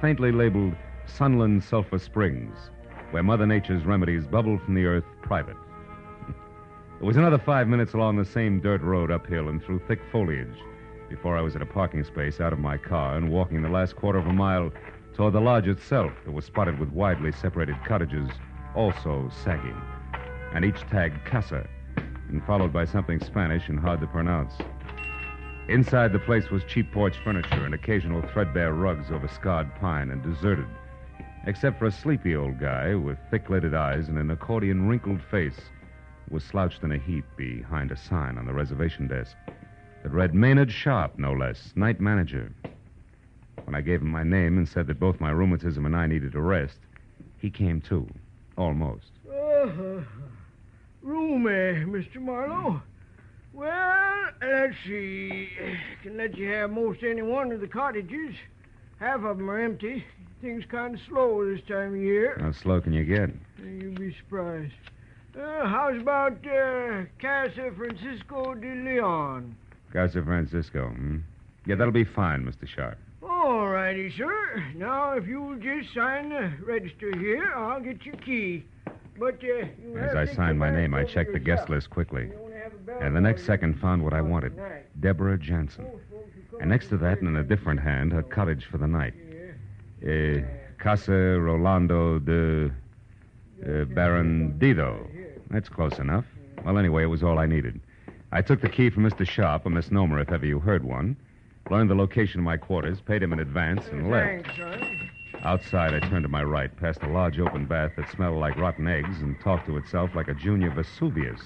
faintly labeled Sunland Sulphur Springs, where Mother Nature's remedies bubble from the earth private. It was another five minutes along the same dirt road uphill and through thick foliage before I was at a parking space out of my car and walking the last quarter of a mile toward the lodge itself that was spotted with widely separated cottages, also sagging, and each tagged Casa, and followed by something Spanish and hard to pronounce. Inside the place was cheap porch furniture and occasional threadbare rugs over scarred pine and deserted, except for a sleepy old guy with thick lidded eyes and an accordion wrinkled face was slouched in a heap behind a sign on the reservation desk that read Maynard Sharp, no less, night manager. When I gave him my name and said that both my rheumatism and I needed a rest, he came too. Almost. Uh, roomy, Mr. Marlowe. Well, let's see. Can let you have most any one of the cottages. Half of them are empty. Things kind of slow this time of year. How slow can you get? You'll be surprised. Uh, how's about uh, Casa Francisco de Leon? Casa Francisco, hmm? Yeah, that'll be fine, Mr. Sharp. All righty, sir. Now, if you'll just sign the register here, I'll get your key. But uh, you As I signed my name, I checked the guest list quickly. And the next second found what I wanted Deborah Jansen. And next to that, and in a different hand, her cottage for the night. Uh, Casa Rolando de uh, Barandido. That's close enough. Well, anyway, it was all I needed. I took the key from Mr. Sharp, a misnomer if ever you heard one, learned the location of my quarters, paid him in advance, and left. Outside, I turned to my right, past a large open bath that smelled like rotten eggs and talked to itself like a junior Vesuvius,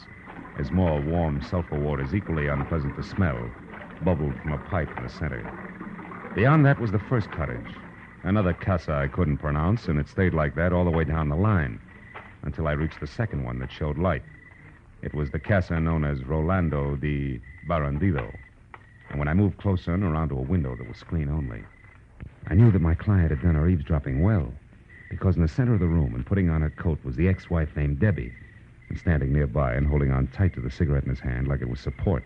as more warm sulfur waters, equally unpleasant to smell, bubbled from a pipe in the center. Beyond that was the first cottage, another casa I couldn't pronounce, and it stayed like that all the way down the line until I reached the second one that showed light. It was the casa known as Rolando de Barandido. And when I moved closer and around to a window that was screen only, I knew that my client had done her eavesdropping well, because in the center of the room and putting on her coat was the ex-wife named Debbie, and standing nearby and holding on tight to the cigarette in his hand like it was support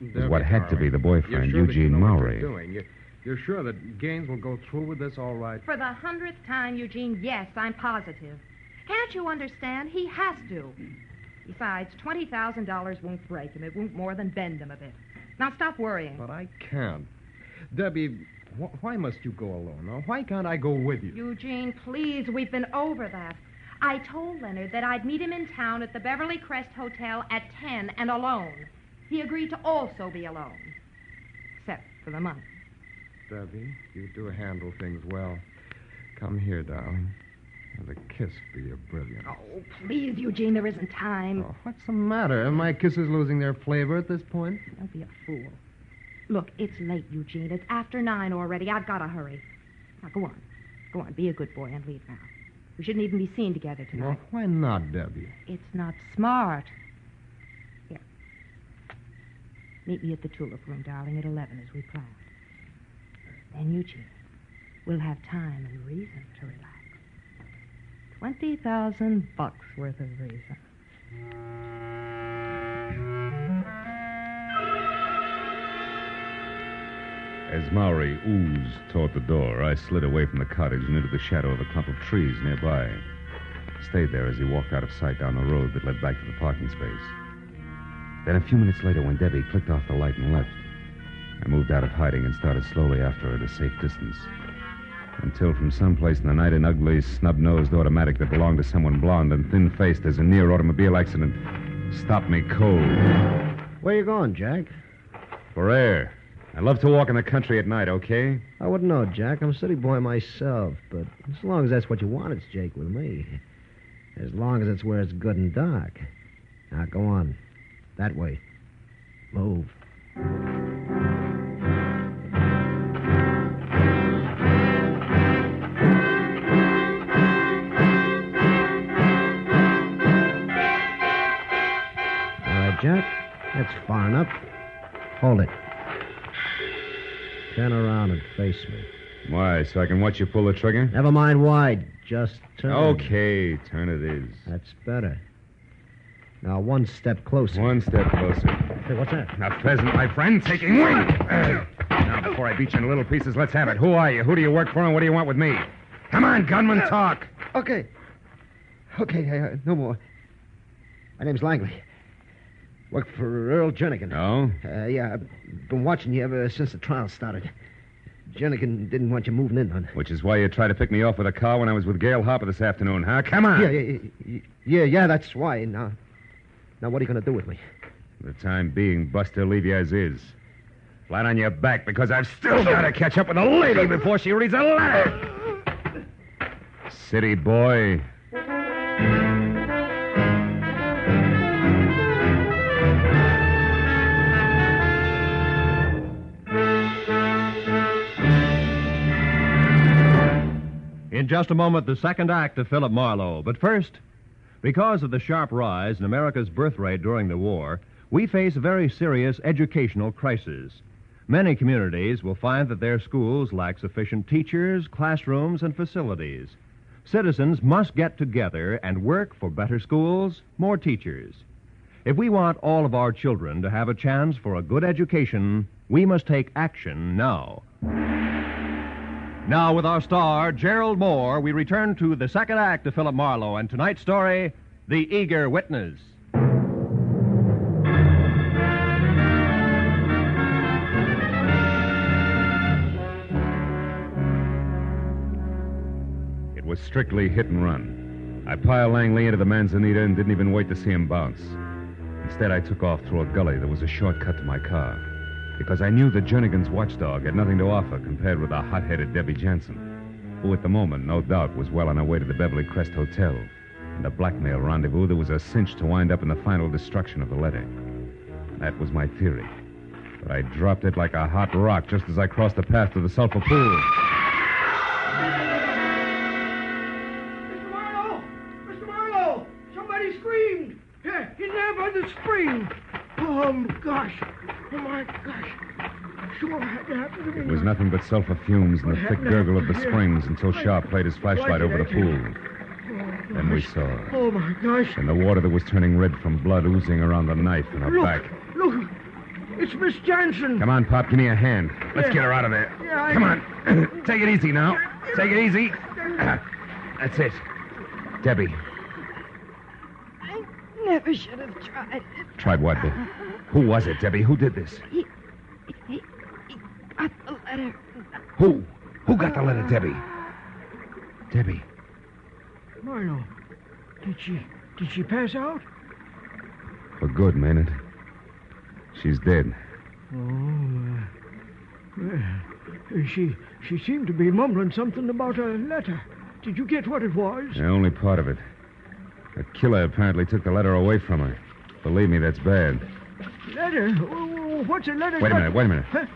was what had to be the boyfriend, You're sure that you Eugene know what Mowry. You're, doing? You're, you're sure that Gaines will go through with this all right? For the hundredth time, Eugene, yes, I'm positive. Can't you understand? He has to. Besides, $20,000 won't break him. It won't more than bend him a bit. Now stop worrying. But I can't. Debbie, wh- why must you go alone? Now, why can't I go with you? Eugene, please, we've been over that. I told Leonard that I'd meet him in town at the Beverly Crest Hotel at 10 and alone. He agreed to also be alone. Except for the money. Debbie, you do handle things well. Come here, darling. And a kiss for your brilliant. Oh, please, Eugene, there isn't time. Oh, what's the matter? Are my kisses losing their flavor at this point? Don't be a fool. Look, it's late, Eugene. It's after nine already. I've got to hurry. Now, go on. Go on. Be a good boy and leave now. We shouldn't even be seen together tonight. Well, why not, Debbie? It's not smart. Here. Meet me at the tulip room, darling, at 11 as we planned. Then, Eugene, we'll have time and reason to relax. 20,000 bucks worth of reason. As Mowry oozed toward the door, I slid away from the cottage and into the shadow of a clump of trees nearby. Stayed there as he walked out of sight down the road that led back to the parking space. Then a few minutes later, when Debbie clicked off the light and left, I moved out of hiding and started slowly after her at a safe distance. Until from someplace in the night, an ugly, snub-nosed automatic that belonged to someone blond and thin-faced as a near automobile accident stopped me cold. Where you going, Jack? For air. I love to walk in the country at night, okay? I wouldn't know, Jack. I'm a city boy myself, but as long as that's what you want, it's Jake with me. As long as it's where it's good and dark. Now, go on. That way. Move. All right, Jack. That's far enough. Hold it. Turn around and face me. Why, so I can watch you pull the trigger? Never mind why. Just turn. Okay, turn it is. That's better. Now, one step closer. One step closer. Hey, what's that? A pheasant, my friend, taking wing. Uh, now, before I beat you in little pieces, let's have it. Who are you? Who do you work for, and what do you want with me? Come on, gunman, talk. Okay. Okay, uh, no more. My name's Langley. Work for Earl Jernigan. Oh? Uh, yeah, I've been watching you ever since the trial started. Jernigan didn't want you moving in on. Which is why you tried to pick me off with a car when I was with Gail Harper this afternoon, huh? Come on. Yeah, yeah, yeah, yeah, yeah, that's why. Now, now, what are you going to do with me? For the time being, Buster, leave you as is. Flat on your back, because I've still got to catch up with a lady before she reads a letter. City boy. In just a moment, the second act of Philip Marlowe. But first, because of the sharp rise in America's birth rate during the war, we face a very serious educational crisis. Many communities will find that their schools lack sufficient teachers, classrooms, and facilities. Citizens must get together and work for better schools, more teachers. If we want all of our children to have a chance for a good education, we must take action now. Now, with our star, Gerald Mohr, we return to the second act of Philip Marlowe and tonight's story, The Eager Witness. It was strictly hit and run. I piled Langley into the Manzanita and didn't even wait to see him bounce. Instead, I took off through a gully that was a shortcut to my car because I knew that Jernigan's watchdog had nothing to offer compared with the hot-headed Debbie Jansen, who at the moment, no doubt, was well on her way to the Beverly Crest Hotel and a blackmail rendezvous that was a cinch to wind up in the final destruction of the letter. That was my theory. But I dropped it like a hot rock just as I crossed the path to the sulfur pool. Mr. Marlowe! Mr. Marlowe! Somebody screamed! In there by the spring! Oh, gosh! Oh, my gosh! Sure had to happen to me. It was nothing but sulfur fumes and the thick gurgle of the springs until Sharp played his flashlight over the pool. Oh, then we saw her. Oh, my gosh! And the water that was turning red from blood oozing around the knife in her Look! back. Look! It's Miss Jansen! Come on, Pop, give me a hand. Let's Yeah. get her out of there. Yeah, I- Come on. Take it easy now. Take it easy. That's it. Debbie. Never should have tried. Tried what? Bill? Who was it, Debbie? Who did this? He, he, he got the letter. Who? Who got the letter, Debbie? Debbie. Marlowe, did she, did she pass out? For good, Maynard. She's dead. Oh, uh, well, she, she seemed to be mumbling something about a letter. Did you get what it was? Yeah, only part of it. The killer apparently took the letter away from her. Believe me, that's bad. Letter? What's a letter? Wait a minute, wait a minute. Huh?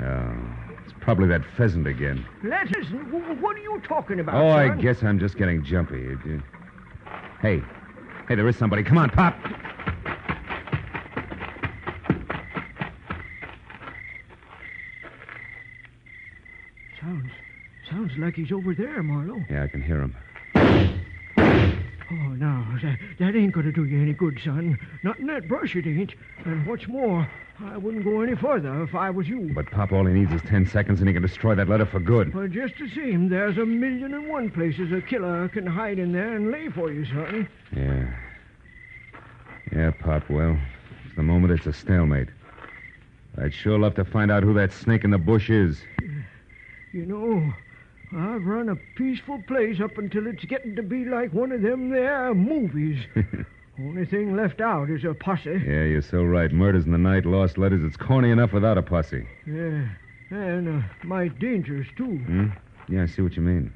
Oh, it's probably that pheasant again. Letters? Wh- What are you talking about, Oh, I guess I'm just getting jumpy. Hey, hey, there is somebody. Come on, Pop. Sounds, sounds like he's over there, Marlowe. Yeah, I can hear him. Oh, no, that, that ain't going to do you any good, son. Not in that brush, it ain't. And what's more, I wouldn't go any further if I was you. But Pop, all he needs is ten seconds, and he can destroy that letter for good. Well, just the same, there's a million and one places a killer can hide in there and lay for you, son. Yeah. Yeah, Pop. Well, for the moment, it's a stalemate. I'd sure love to find out who that snake in the bush is. You know, I've run a peaceful place up until it's getting to be like one of them there movies. Only thing left out is a posse. Yeah, you're so right. Murders in the night, lost letters. It's corny enough without a posse. Yeah, and uh, my dangers, too. Hmm? Yeah, I see what you mean.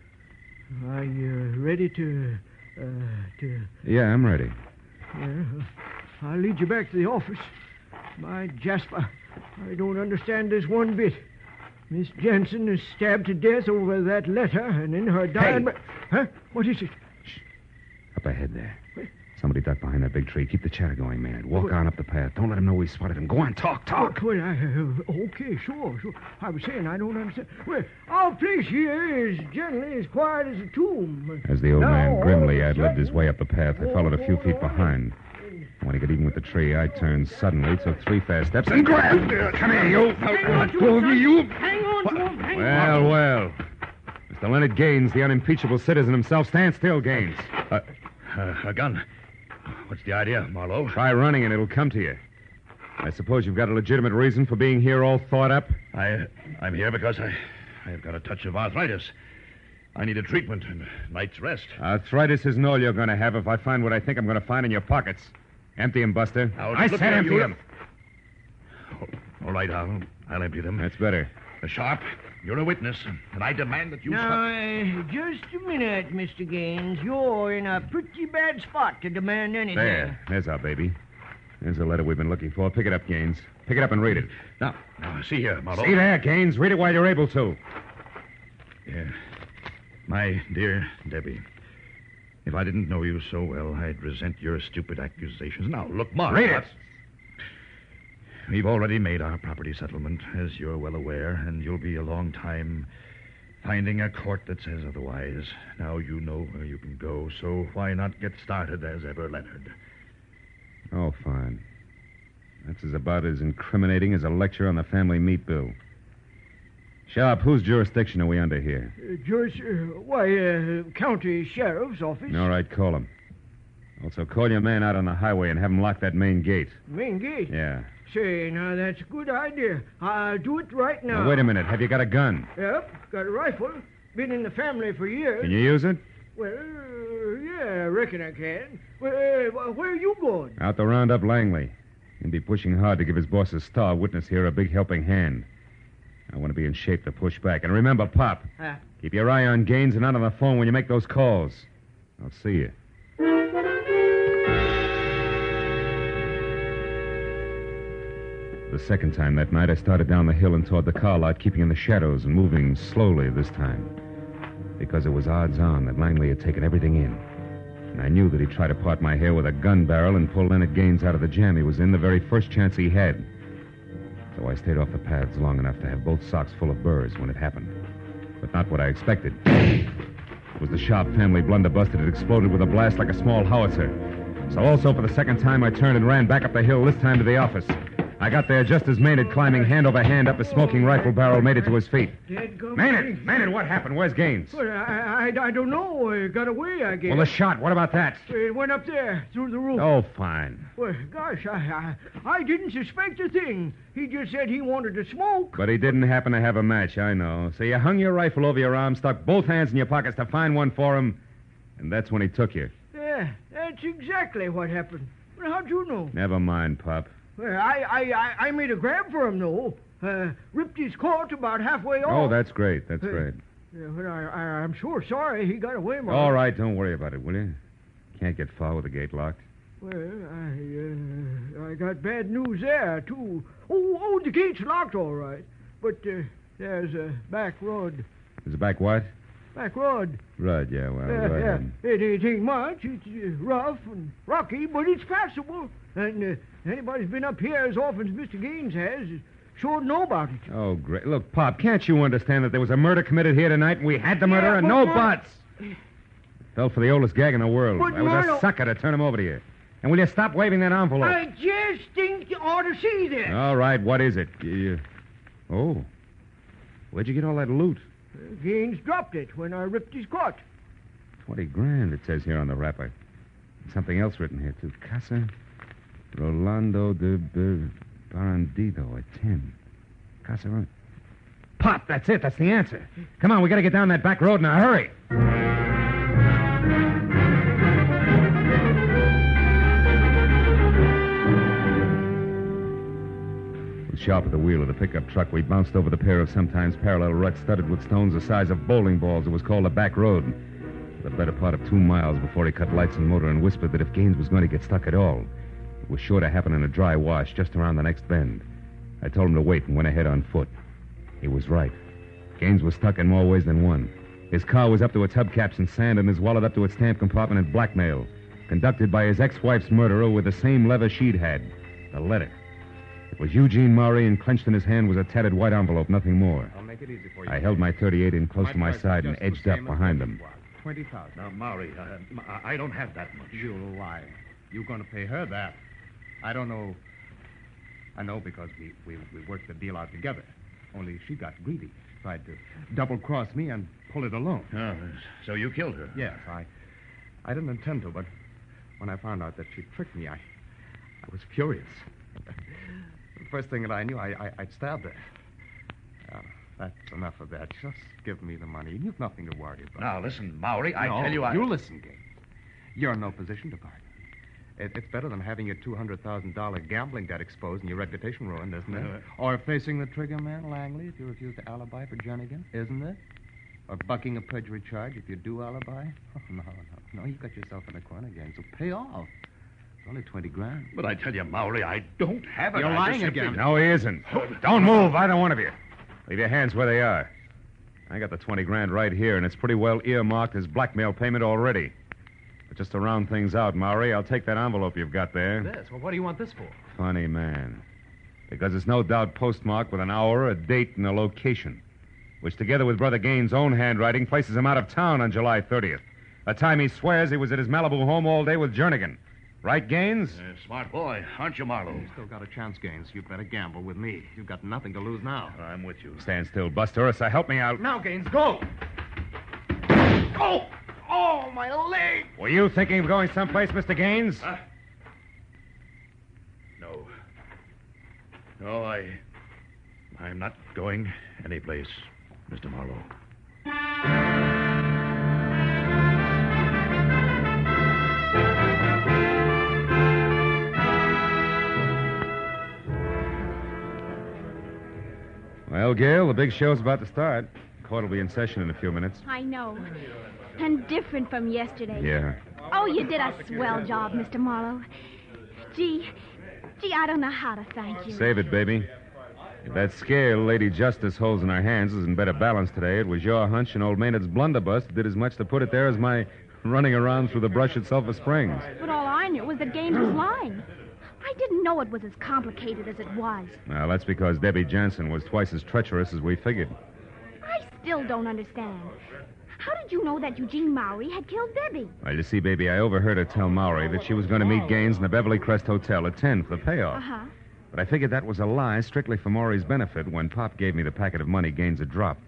Are you ready to, uh, to... Yeah, I'm ready. Yeah, I'll lead you back to the office. My Jasper, I don't understand this one bit. Miss Jensen is stabbed to death over that letter, and in her dying... Hey. Huh? What is it? Up ahead there. Somebody duck behind that big tree. Keep the chatter going, Maynard. Walk on up the path. Don't let him know we spotted him. Go on, talk, talk. Well, I, uh, okay, sure, sure. I was saying I don't understand. Well, our place here is generally as quiet as a tomb. As the old Now, man grimly of a ad libbed his way up the path, I followed a few feet behind. When he got even with the tree, I turned suddenly, took three fast steps, and grabbed. Come here, you. Hang on to Go him, you. Hang on to him. Hang Well, on. well. Mr. Leonard Gaines, the unimpeachable citizen himself. Stand still, Gaines. Uh, a gun. What's the idea, Marlowe? Try running and it'll come to you. I suppose you've got a legitimate reason for being here all thought up? I, I'm here because I, I've got a touch of arthritis. I need a treatment and a night's rest. Arthritis isn't all you're going to have if I find what I think I'm going to find in your pockets. Empty 'em, Buster. Now, I look said here, empty you- 'em. All right, I'll, I'll empty them. That's better. Sharp, you're a witness, and I demand that you. Now, uh, just a minute, Mr. Gaines. You're in a pretty bad spot to demand anything. There. There's our baby. There's the letter we've been looking for. Pick it up, Gaines. Pick it up and read it. Now, now see here, Marlowe. See there, Gaines. Read it while you're able to. Yeah. My dear Debbie, if I didn't know you so well, I'd resent your stupid accusations. Now, look, Mark. Read it. We've already made our property settlement, as you're well aware, and you'll be a long time finding a court that says otherwise. Now you know where you can go, so why not get started as ever, Leonard? Oh, fine. That's as about as incriminating as a lecture on the family meat bill. Sharp, whose jurisdiction are we under here? Uh, Juris, uh, why, uh, county sheriff's office. All right, call him. Also, call your man out on the highway and have him lock that main gate. Main gate. Yeah. Say, now that's a good idea. I'll do it right now. Now, wait a minute. Have you got a gun? Yep, got a rifle. Been in the family for years. Can you use it? Well, uh, yeah, I reckon I can. Well, uh, where are you going? Out to round up Langley. He'll be pushing hard to give his boss a star witness here a big helping hand. I want to be in shape to push back. And remember, Pop, Uh, keep your eye on Gaines and not on the phone when you make those calls. I'll see you. The second time that night, I started down the hill and toward the car lot, keeping in the shadows and moving slowly this time. Because it was odds on that Langley had taken everything in. And I knew that he'd try to part my hair with a gun barrel and pull Leonard Gaines out of the jam he was in the very first chance he had. So I stayed off the paths long enough to have both socks full of burrs when it happened. But not what I expected. It was the Sharp family blunderbuss that had exploded with a blast like a small howitzer. So also for the second time, I turned and ran back up the hill, this time to the office. I got there just as Maynard, climbing hand over hand up the smoking rifle barrel, made it to his feet. Maynard! Maynard, what happened? Where's Gaines? Well, I, I, I don't know. It got away, I guess. Well, the shot. What about that? It went up there, through the roof. Oh, fine. Well, gosh, I, I, I didn't suspect a thing. He just said he wanted to smoke. But he didn't happen to have a match, I know. So you hung your rifle over your arm, stuck both hands in your pockets to find one for him, and that's when he took you. Yeah, that's exactly what happened. Well, how'd you know? Never mind, Pop. I, I, I, I made a grab for him, though. Uh, ripped his coat about halfway off. Oh, that's great. That's Uh, great. Yeah, but I, I, I'm sure sorry he got away, Mark. All right, don't worry about it, will you? Can't get far with the gate locked. Well, I, uh, I got bad news there, too. Oh, oh, the gate's locked, all right. But uh, there's a back road. Is it back what? Back road. Right, yeah, well, Yeah, go yeah. It, it ain't much. It's uh, rough and rocky, but it's passable. And uh, anybody's been up here as often as Mr. Gaines has sure know about it. Oh, great. Look, Pop, can't you understand that there was a murder committed here tonight and we had the murder Yeah, and no Mar- buts? Fell for the oldest gag in the world. But I was Marlo- a sucker to turn him over to you. And will you stop waving that envelope? I just think you ought to see this. All right, what is it? You... Oh. Where'd you get all that loot? Gaines dropped it when I ripped his coat. Twenty grand, it says here on the wrapper. Something else written here, too. Casa Rolando de Barandito at 10. Casa... Ro- Pop, that's it. That's the answer. Come on, we gotta get down that back road now. Hurry. Sharp at the wheel of the pickup truck, we bounced over the pair of sometimes parallel ruts studded with stones the size of bowling balls. It was called the back road. The better part of two miles before he cut lights and motor and whispered that if Gaines was going to get stuck at all, it was sure to happen in a dry wash just around the next bend. I told him to wait and went ahead on foot. He was right. Gaines was stuck in more ways than one. His car was up to its hubcaps in sand and his wallet up to its stamp compartment in blackmail. conducted by his ex wife's murderer with the same lever she'd had the letter. It was Eugene Maury, and clenched in his hand was a tattered white envelope, nothing more. I'll make it easy for you. I held my 38 in close My to my side and edged up same as behind what them. Twenty thousand. Now, Maury, uh, I I don't have that much. You lie. You're going to pay her that. I don't know. I know because we, we, we worked the deal out together. Only she got greedy, tried to double cross me and pull it alone. Oh, so you killed her? Yes, I I didn't intend to, but when I found out that she tricked me, I I was furious. the first thing that I knew, I, I I'd stabbed her. Now, that's enough of that. Just give me the money. You've nothing to worry about. Now, listen, Maury, I No, tell you I. You listen, Gabe. You're in no position to bargain. It, it's better than having your $200,000 gambling debt exposed and your reputation ruined, isn't it? Or facing the trigger man, Langley, if you refuse to alibi for Jernigan, isn't it? Or bucking a perjury charge if you do alibi? Oh, no, no, no. You've got yourself in a corner again, so pay off. It's only 20 grand. But I tell you, Maury, I don't have it. You're I just lying simply- again. No, he isn't. Don't move, either one of you. Leave your hands where they are. I got the 20 grand right here, and it's pretty well earmarked as blackmail payment already. But just to round things out, Maury, I'll take that envelope you've got there. This? Well, what do you want this for? Funny man. Because it's no doubt postmarked with an hour, a date, and a location, which, together with Brother Gaines' own handwriting, places him out of town on July 30th. A time he swears he was at his Malibu home all day with Jernigan. Right, Gaines? Uh, smart boy, aren't you, Marlowe? You still got a chance, Gaines. You'd better gamble with me. You've got nothing to lose now. I'm with you. Stand still, Buster, or so help me out. Now, Gaines, go! Oh! Oh, my leg! Were you thinking of going someplace, Mr. Gaines? No. No, I. I'm not going anyplace, Mr. Marlowe. Well, Gail, the big show's about to start. Court will be in session in a few minutes. I know. And different from yesterday. Yeah. Oh, you did a swell job, Mr. Marlowe. Gee, gee, I don't know how to thank you. Save it, baby. If that scale Lady Justice holds in her hands is in better balance today, it was your hunch and old Maynard's blunderbuss that did as much to put it there as my running around through the brush at Sulphur Springs. But all I knew was that Gaines was lying. I didn't know it was as complicated as it was. Well, that's because Debbie Jansen was twice as treacherous as we figured. Still don't understand. How did you know that Eugene Maury had killed Debbie? Well, you see, baby, I overheard her tell Maury that she was going to meet Gaines in the Beverly Crest Hotel at 10 for the payoff. Uh huh. But I figured that was a lie strictly for Maury's benefit when Pop gave me the packet of money Gaines had dropped.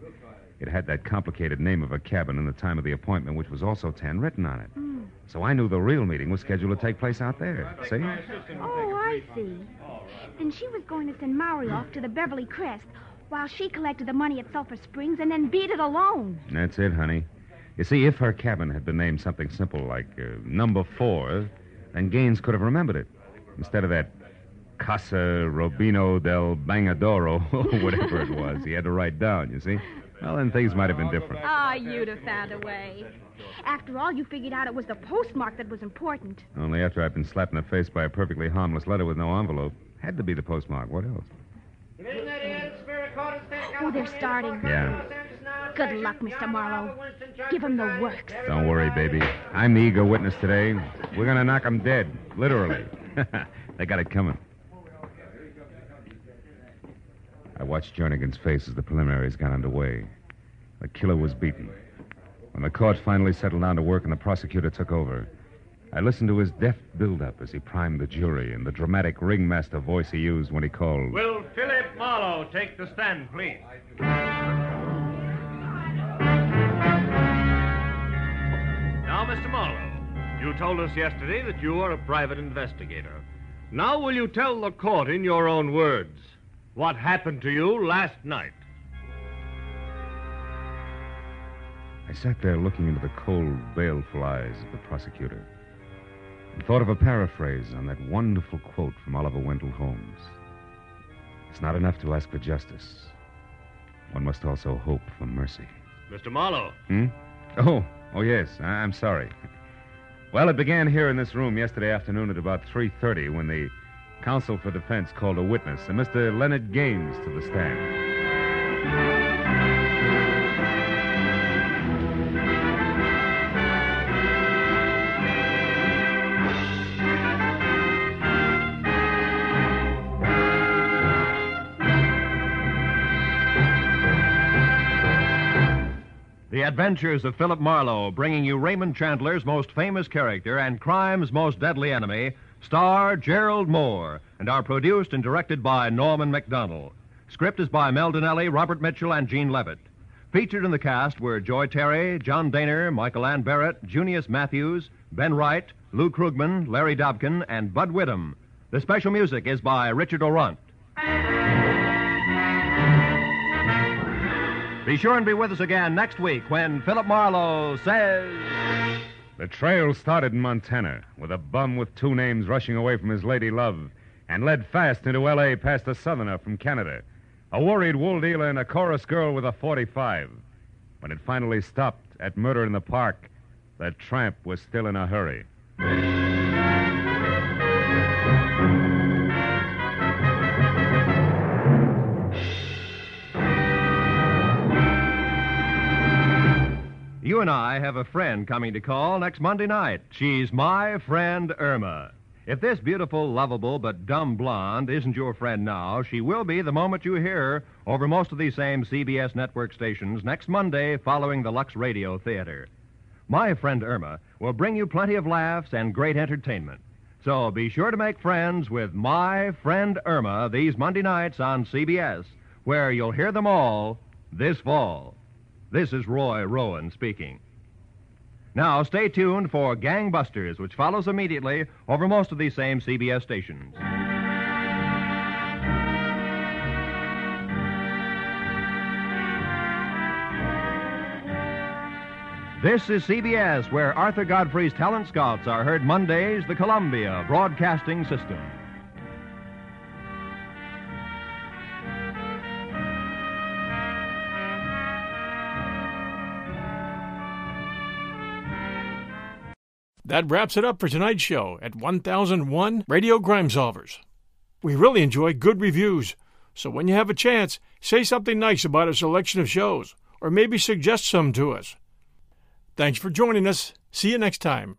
It had that complicated name of a cabin and the time of the appointment, which was also 10 written on it. So I knew the real meeting was scheduled to take place out there. See? Oh, I see. Then she was going to send Maury off to the Beverly Crest while she collected the money at Sulphur Springs and then beat it alone. That's it, honey. You see, if her cabin had been named something simple like uh, Number Four, then Gaines could have remembered it. Instead of that Casa Robino del Bangadoro, or whatever it was, he had to write down, you see? Well, then things might have been different. Ah, you'd have found a way. After all, you figured out it was the postmark that was important. Only after I'd been slapped in the face by a perfectly harmless letter with no envelope. Had to be the postmark. What else? Oh, they're starting. Yeah. Good luck, Mr. Marlowe. Give him the works. Don't worry, baby. I'm the eager witness today. We're going to knock 'em dead, literally. they got it coming. I watched Jernigan's face as the preliminaries got underway. The killer was beaten. When the court finally settled down to work and the prosecutor took over, I listened to his deft build-up as he primed the jury and the dramatic ringmaster voice he used when he called. Will Philip Marlowe take the stand, please? Now, Mr. Marlowe, you told us yesterday that you are a private investigator. Now, will you tell the court in your own words what happened to you last night? I sat there looking into the cold, baleful eyes of the prosecutor and thought of a paraphrase on that wonderful quote from Oliver Wendell Holmes. It's not enough to ask for justice. One must also hope for mercy. Mr. Marlowe. Hmm? Oh, oh yes. I- I'm sorry. Well, it began here in this room yesterday afternoon at about 3:30 when the counsel for defense called a witness, a Mr. Leonard Gaines, to the stand. The Adventures of Philip Marlowe, bringing you Raymond Chandler's most famous character and crime's most deadly enemy, star Gerald Mohr, and are produced and directed by Norman Macdonnell. Script is by Mel Dinelli, Robert Mitchell, and Gene Levitt. Featured in the cast were Joy Terry, John Dehner, Michael Ann Barrett, Junius Matthews, Ben Wright, Lou Krugman, Larry Dobkin, and Bud Whittam. The special music is by Richard Aurandt. Be sure and be with us again next week when Philip Marlowe says. The trail started in Montana with a bum with two names rushing away from his lady love and led fast into L.A. past a southerner from Canada, a worried wool dealer and a chorus girl with a 45. When it finally stopped at Murder in the Park, the tramp was still in a hurry. And I have a friend coming to call next Monday night. She's my friend Irma. If this beautiful, lovable, but dumb blonde isn't your friend now, she will be the moment you hear her over most of these same CBS network stations next Monday following the Lux Radio Theater. My friend Irma will bring you plenty of laughs and great entertainment. So be sure to make friends with my friend Irma these Monday nights on CBS, where you'll hear them all this fall. This is Roy Rowan speaking. Now, stay tuned for Gangbusters, which follows immediately over most of these same CBS stations. This is CBS, where Arthur Godfrey's Talent Scouts are heard Mondays, the Columbia Broadcasting System. That wraps it up for tonight's show at 1001 Radio Crime Solvers. We really enjoy good reviews, so when you have a chance, say something nice about a selection of shows, or maybe suggest some to us. Thanks for joining us. See you next time.